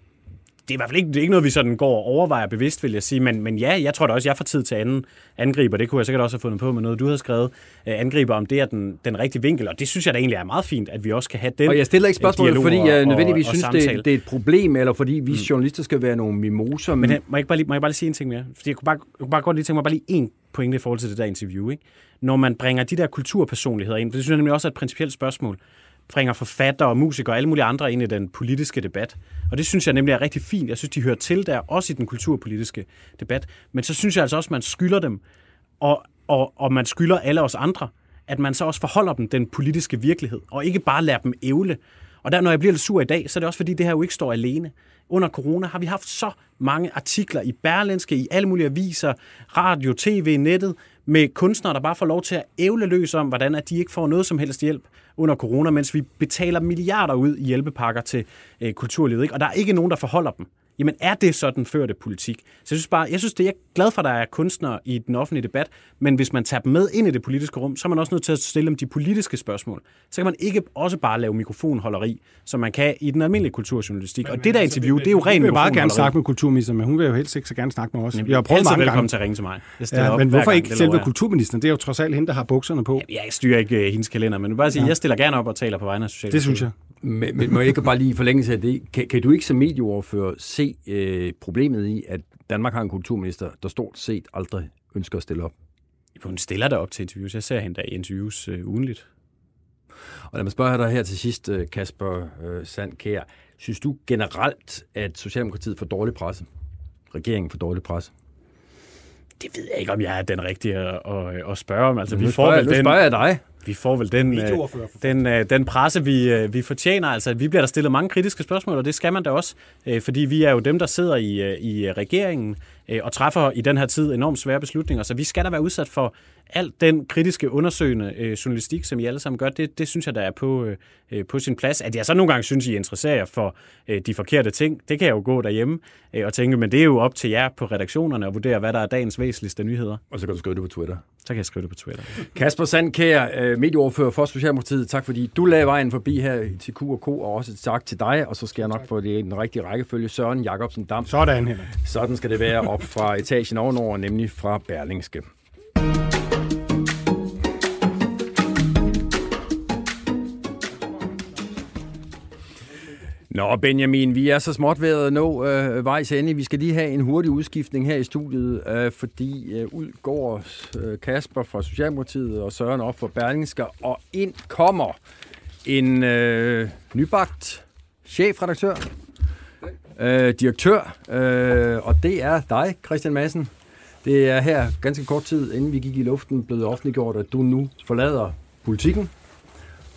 det er i hvert fald ikke, det er ikke noget, vi sådan går og overvejer bevidst, vil jeg sige. Men, men ja, jeg tror da også, jeg får tid til anden angriber. Det kunne jeg sikkert også have fundet på med noget, du havde skrevet. Øh, angriber om det er den, den rigtige vinkel. Og det synes jeg da egentlig er meget fint, at vi også kan have den Og jeg stiller ikke spørgsmål, fordi jeg nødvendigvis og, og synes, det, det er et problem, eller fordi vi mm. journalister skal være nogle mimoser. Men, men må, jeg ikke bare lige, må jeg bare lige sige en ting mere? Fordi jeg kunne bare, jeg kunne bare godt lige tænke mig bare lige en pointe i forhold til det der interview. Ikke? Når man bringer de der kulturpersonligheder ind, det synes jeg nemlig også er et principielt spørgsmål bringer forfattere og musikere og alle mulige andre ind i den politiske debat. Og det synes jeg nemlig er rigtig fint. Jeg synes, de hører til der, også i den kulturpolitiske debat. Men så synes jeg altså også, at man skylder dem, og, og, og man skylder alle os andre, at man så også forholder dem den politiske virkelighed, og ikke bare lader dem ævle Og der, når jeg bliver lidt sur i dag, så er det også fordi, det her jo ikke står alene. Under corona har vi haft så mange artikler i Berlinske, i alle mulige aviser, radio, tv, nettet, med kunstnere, der bare får lov til at ævle løs om, hvordan at de ikke får noget som helst hjælp under corona, mens vi betaler milliarder ud i hjælpepakker til øh, kulturlivet. Ikke? Og der er ikke nogen, der forholder dem. Jamen er det så den førte politik? Så jeg synes bare, jeg synes det er jeg glad for, at der er kunstnere i den offentlige debat, men hvis man tager dem med ind i det politiske rum, så er man også nødt til at stille dem de politiske spørgsmål. Så kan man ikke også bare lave mikrofonholderi, som man kan i den almindelige kulturjournalistik. Men, og det der altså, interview, det er jo rent Hun vil meget gerne snakke med kulturministeren, men hun vil jo helst ikke så gerne snakke med os. Vi har prøvet mange velkommen gange. til at ringe til mig. Ja, men hvorfor ikke selve kulturministeren? Det er jo trods alt hende, der har bukserne på. Ja, jeg styrer ikke uh, hendes kalender, men bare sige, ja. jeg stiller gerne op og taler på vegne af socialt. Det synes jeg. Men, men må jeg ikke bare lige forlænge af det? Kan, kan du ikke som medieoverfører se øh, problemet i, at Danmark har en kulturminister, der stort set aldrig ønsker at stille op? Hun stiller der op til interviews. Jeg ser hende der i interviews øh, ugenligt. Og lad mig spørge dig her til sidst, øh, Kasper øh, Sandkær. Synes du generelt, at Socialdemokratiet får dårlig presse? Regeringen får dårlig presse? Det ved jeg ikke, om jeg er den rigtige at, at, at spørge om. Altså, vi får spørger, den, nu spørger jeg dig vi får vel den, øh, den, øh, den presse, vi, øh, vi fortjener. Altså, vi bliver der stillet mange kritiske spørgsmål, og det skal man da også, fordi vi er jo dem, der sidder i, i regeringen Øh, og træffer i den her tid enormt svære beslutninger. Så vi skal da være udsat for al den kritiske, undersøgende øh, journalistik, som I alle sammen gør, det, det synes jeg, der er på, øh, øh på sin plads. At jeg så nogle gange synes, I interesserer jer for øh, de forkerte ting, det kan jeg jo gå derhjemme øh, og tænke, men det er jo op til jer på redaktionerne at vurdere, hvad der er dagens væsentligste nyheder. Og så kan du skrive det på Twitter. Så kan jeg skrive det på Twitter. Kasper Sandkær, øh, medieordfører for Socialdemokratiet, tak fordi du lagde vejen forbi her til Q&K, og også tak til dig, og så skal jeg nok få det i den rigtige rækkefølge. Søren Jacobsen Dam. Sådan, Henrik. Sådan skal det være op fra etagen ovenover, nemlig fra Berlingske. Nå, Benjamin, vi er så småt ved at nå øh, vejs ende. Vi skal lige have en hurtig udskiftning her i studiet, øh, fordi øh, ud går øh, Kasper fra Socialdemokratiet og Søren op for Berlingske, og ind kommer en øh, nybagt chefredaktør, øh, direktør, øh, og det er dig, Christian Madsen. Det er her ganske kort tid, inden vi gik i luften, blevet offentliggjort, at du nu forlader politikken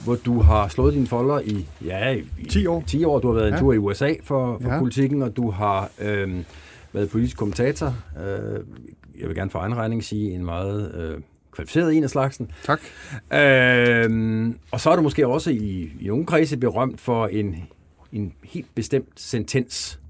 hvor du har slået dine folder i, ja, i 10 år. 10 år. Du har været en ja. tur i USA for, for ja. politikken, og du har øh, været politisk kommentator. Øh, jeg vil gerne for egen regning sige en meget øh, kvalificeret en af slagsen. Tak. Øh, og så er du måske også i, i nogle kredse berømt for en, en helt bestemt sentens.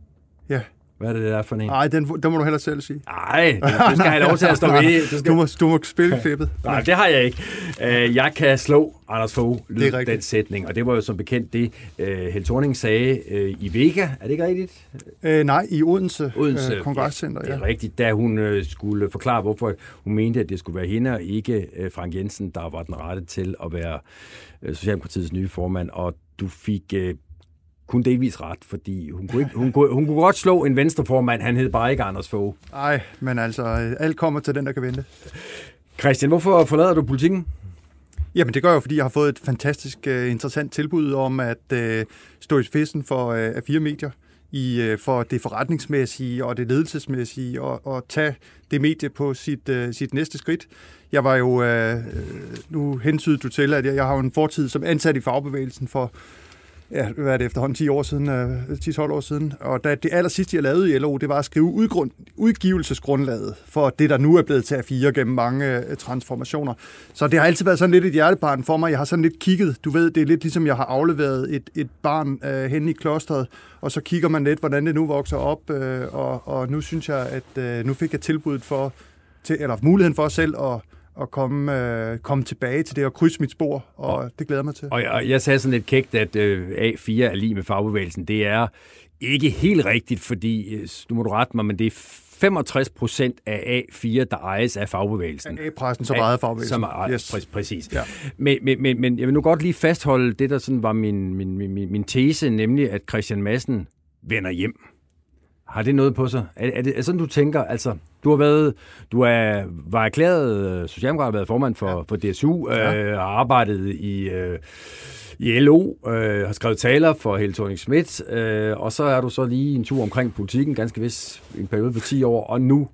Ja. Hvad er det, der for en? Nej, den, den må du heller selv sige. Nej, du skal have lov til at stå (laughs) ved. Du, skal... du, må, du må spille flippet. (laughs) Nej, det har jeg ikke. Øh, jeg kan slå Anders Fogh lyd den sætning, og det var jo som bekendt det, uh, Held Thorning sagde uh, i Vega. Er det ikke rigtigt? Uh, nej, i Odense, Odense uh, Kongresscenter. Ja, det er rigtigt, da hun skulle forklare, hvorfor hun mente, at det skulle være hende og ikke Frank Jensen, der var den rette til at være Socialdemokratiets nye formand, og du fik kun delvis ret, fordi hun kunne, ikke, hun, kunne, hun kunne godt slå en venstreformand, han hed bare ikke Anders Fogh. Nej, men altså, alt kommer til den, der kan vente. Christian, hvorfor forlader du politikken? Jamen det gør jeg, fordi jeg har fået et fantastisk uh, interessant tilbud om at uh, stå i spidsen for uh, fire medier i, uh, for det forretningsmæssige og det ledelsesmæssige og, og tage det medie på sit, uh, sit næste skridt. Jeg var jo, uh, nu hensydede du til, at jeg, jeg har en fortid som ansat i fagbevægelsen for ja, hvad er det efterhånden, 10 år siden, øh, 10-12 år siden. Og da det aller sidste, jeg lavede i LO, det var at skrive udgrund, udgivelsesgrundlaget for det, der nu er blevet til A4 gennem mange øh, transformationer. Så det har altid været sådan lidt et hjertebarn for mig. Jeg har sådan lidt kigget, du ved, det er lidt ligesom, jeg har afleveret et, et barn øh, hen i klosteret, og så kigger man lidt, hvordan det nu vokser op, øh, og, og nu synes jeg, at øh, nu fik jeg tilbuddet for, til, eller muligheden for selv at at komme, øh, komme tilbage til det og krydse mit spor, og, og det glæder mig til. Og jeg, jeg sagde sådan lidt kægt, at øh, A4 er lige med fagbevægelsen. Det er ikke helt rigtigt, fordi, øh, du må du rette mig, men det er 65 procent af A4, der ejes af fagbevægelsen. A-pressen, som ejer fagbevægelsen. Som er, yes. præ- præcis. Ja. Men, men, men, men jeg vil nu godt lige fastholde det, der sådan var min, min, min, min tese, nemlig at Christian Madsen vender hjem. Har det noget på sig? Er, er det er sådan, du tænker? Altså, du har været, du er, var erklæret øh, socialdemokrat, har været formand for, ja. for DSU, ja. øh, har arbejdet i, øh, i LO, øh, har skrevet taler for Helle thorning Schmidt, øh, og så er du så lige en tur omkring politikken, ganske vist en periode på 10 år, og nu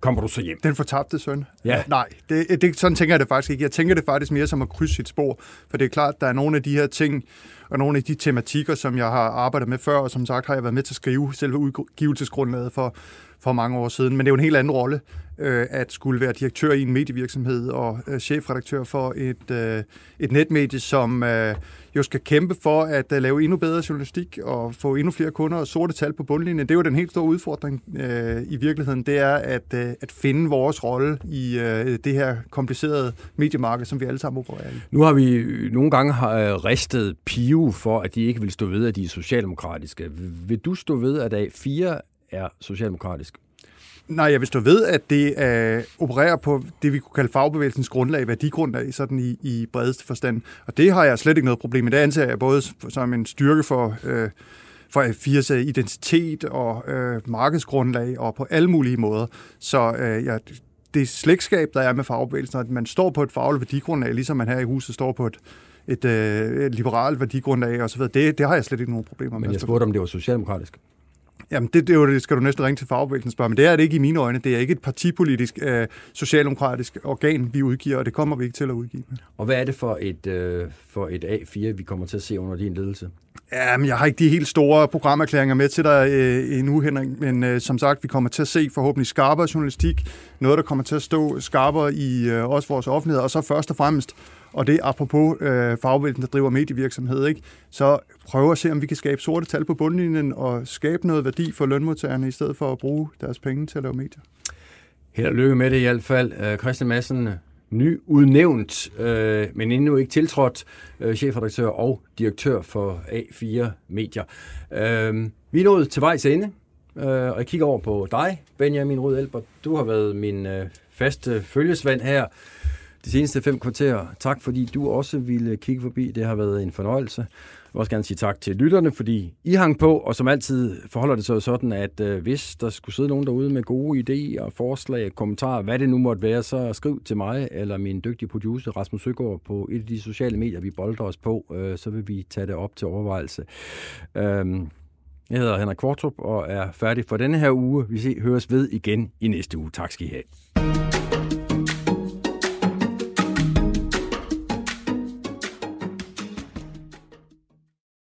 kommer du så hjem. Den fortabte søn? Ja. Nej, det, det, sådan tænker jeg det faktisk ikke. Jeg tænker det faktisk mere som at krydse sit spor, for det er klart, der er nogle af de her ting, og nogle af de tematikker, som jeg har arbejdet med før, og som sagt har jeg været med til at skrive selve udgivelsesgrundlaget for, for mange år siden. Men det er jo en helt anden rolle øh, at skulle være direktør i en medievirksomhed og øh, chefredaktør for et, øh, et netmedie, som øh, jo skal kæmpe for at øh, lave endnu bedre journalistik og få endnu flere kunder og sorte tal på bundlinjen. Det er jo den helt store udfordring øh, i virkeligheden, det er at, øh, at finde vores rolle i øh, det her komplicerede mediemarked, som vi alle sammen opererer i. Nu har vi nogle gange har ristet Pio for, at de ikke vil stå ved, at de er socialdemokratiske. Vil du stå ved, at A4 er socialdemokratisk? Nej, jeg vil stå ved, at det øh, opererer på det, vi kunne kalde fagbevægelsens grundlag, værdigrundlag, sådan i, i bredeste forstand. Og det har jeg slet ikke noget problem med. Det anser jeg både som en styrke for, øh, for F4's øh, identitet og øh, markedsgrundlag og på alle mulige måder. Så øh, jeg, det slægtskab, der er med fagbevægelsen, at man står på et fagligt værdigrundlag, ligesom man her i huset står på et, et, øh, et liberalt værdigrundlag osv., det, det har jeg slet ikke nogen problemer med. Men jeg spurgte, om det var socialdemokratisk. Jamen, det, det, er jo, det skal du næsten ringe til fagbevægelsen spørge, men det er det ikke i mine øjne. Det er ikke et partipolitisk, øh, socialdemokratisk organ, vi udgiver, og det kommer vi ikke til at udgive. Og hvad er det for et, øh, for et A4, vi kommer til at se under din ledelse? Ja, men jeg har ikke de helt store programerklæringer med til dig øh, endnu, Henrik, men øh, som sagt, vi kommer til at se forhåbentlig skarpere journalistik, noget, der kommer til at stå skarpere i øh, også vores offentlighed, og så først og fremmest og det apropos øh, fagbevægelsen, der driver medievirksomhed, ikke? så prøve at se, om vi kan skabe sorte tal på bundlinjen og skabe noget værdi for lønmodtagerne, i stedet for at bruge deres penge til at lave medier. Held og lykke med det i hvert fald. Øh, Christian Madsen, ny udnævnt, øh, men endnu ikke tiltrådt, øh, chefredaktør og direktør for A4 Medier. Øh, vi er nået til vejs ende, øh, og jeg kigger over på dig, Benjamin Rød Elbert. Du har været min øh, faste følgesvand her de seneste fem kvarterer. Tak fordi du også ville kigge forbi. Det har været en fornøjelse. Jeg vil også gerne sige tak til lytterne, fordi I hang på, og som altid forholder det sig sådan, at øh, hvis der skulle sidde nogen derude med gode idéer, forslag, kommentarer, hvad det nu måtte være, så skriv til mig eller min dygtige producer Rasmus Søgaard på et af de sociale medier, vi bolder os på, øh, så vil vi tage det op til overvejelse. Øh, jeg hedder Henrik Kvartrup og er færdig for denne her uge. Vi ses, høres ved igen i næste uge. Tak skal I have.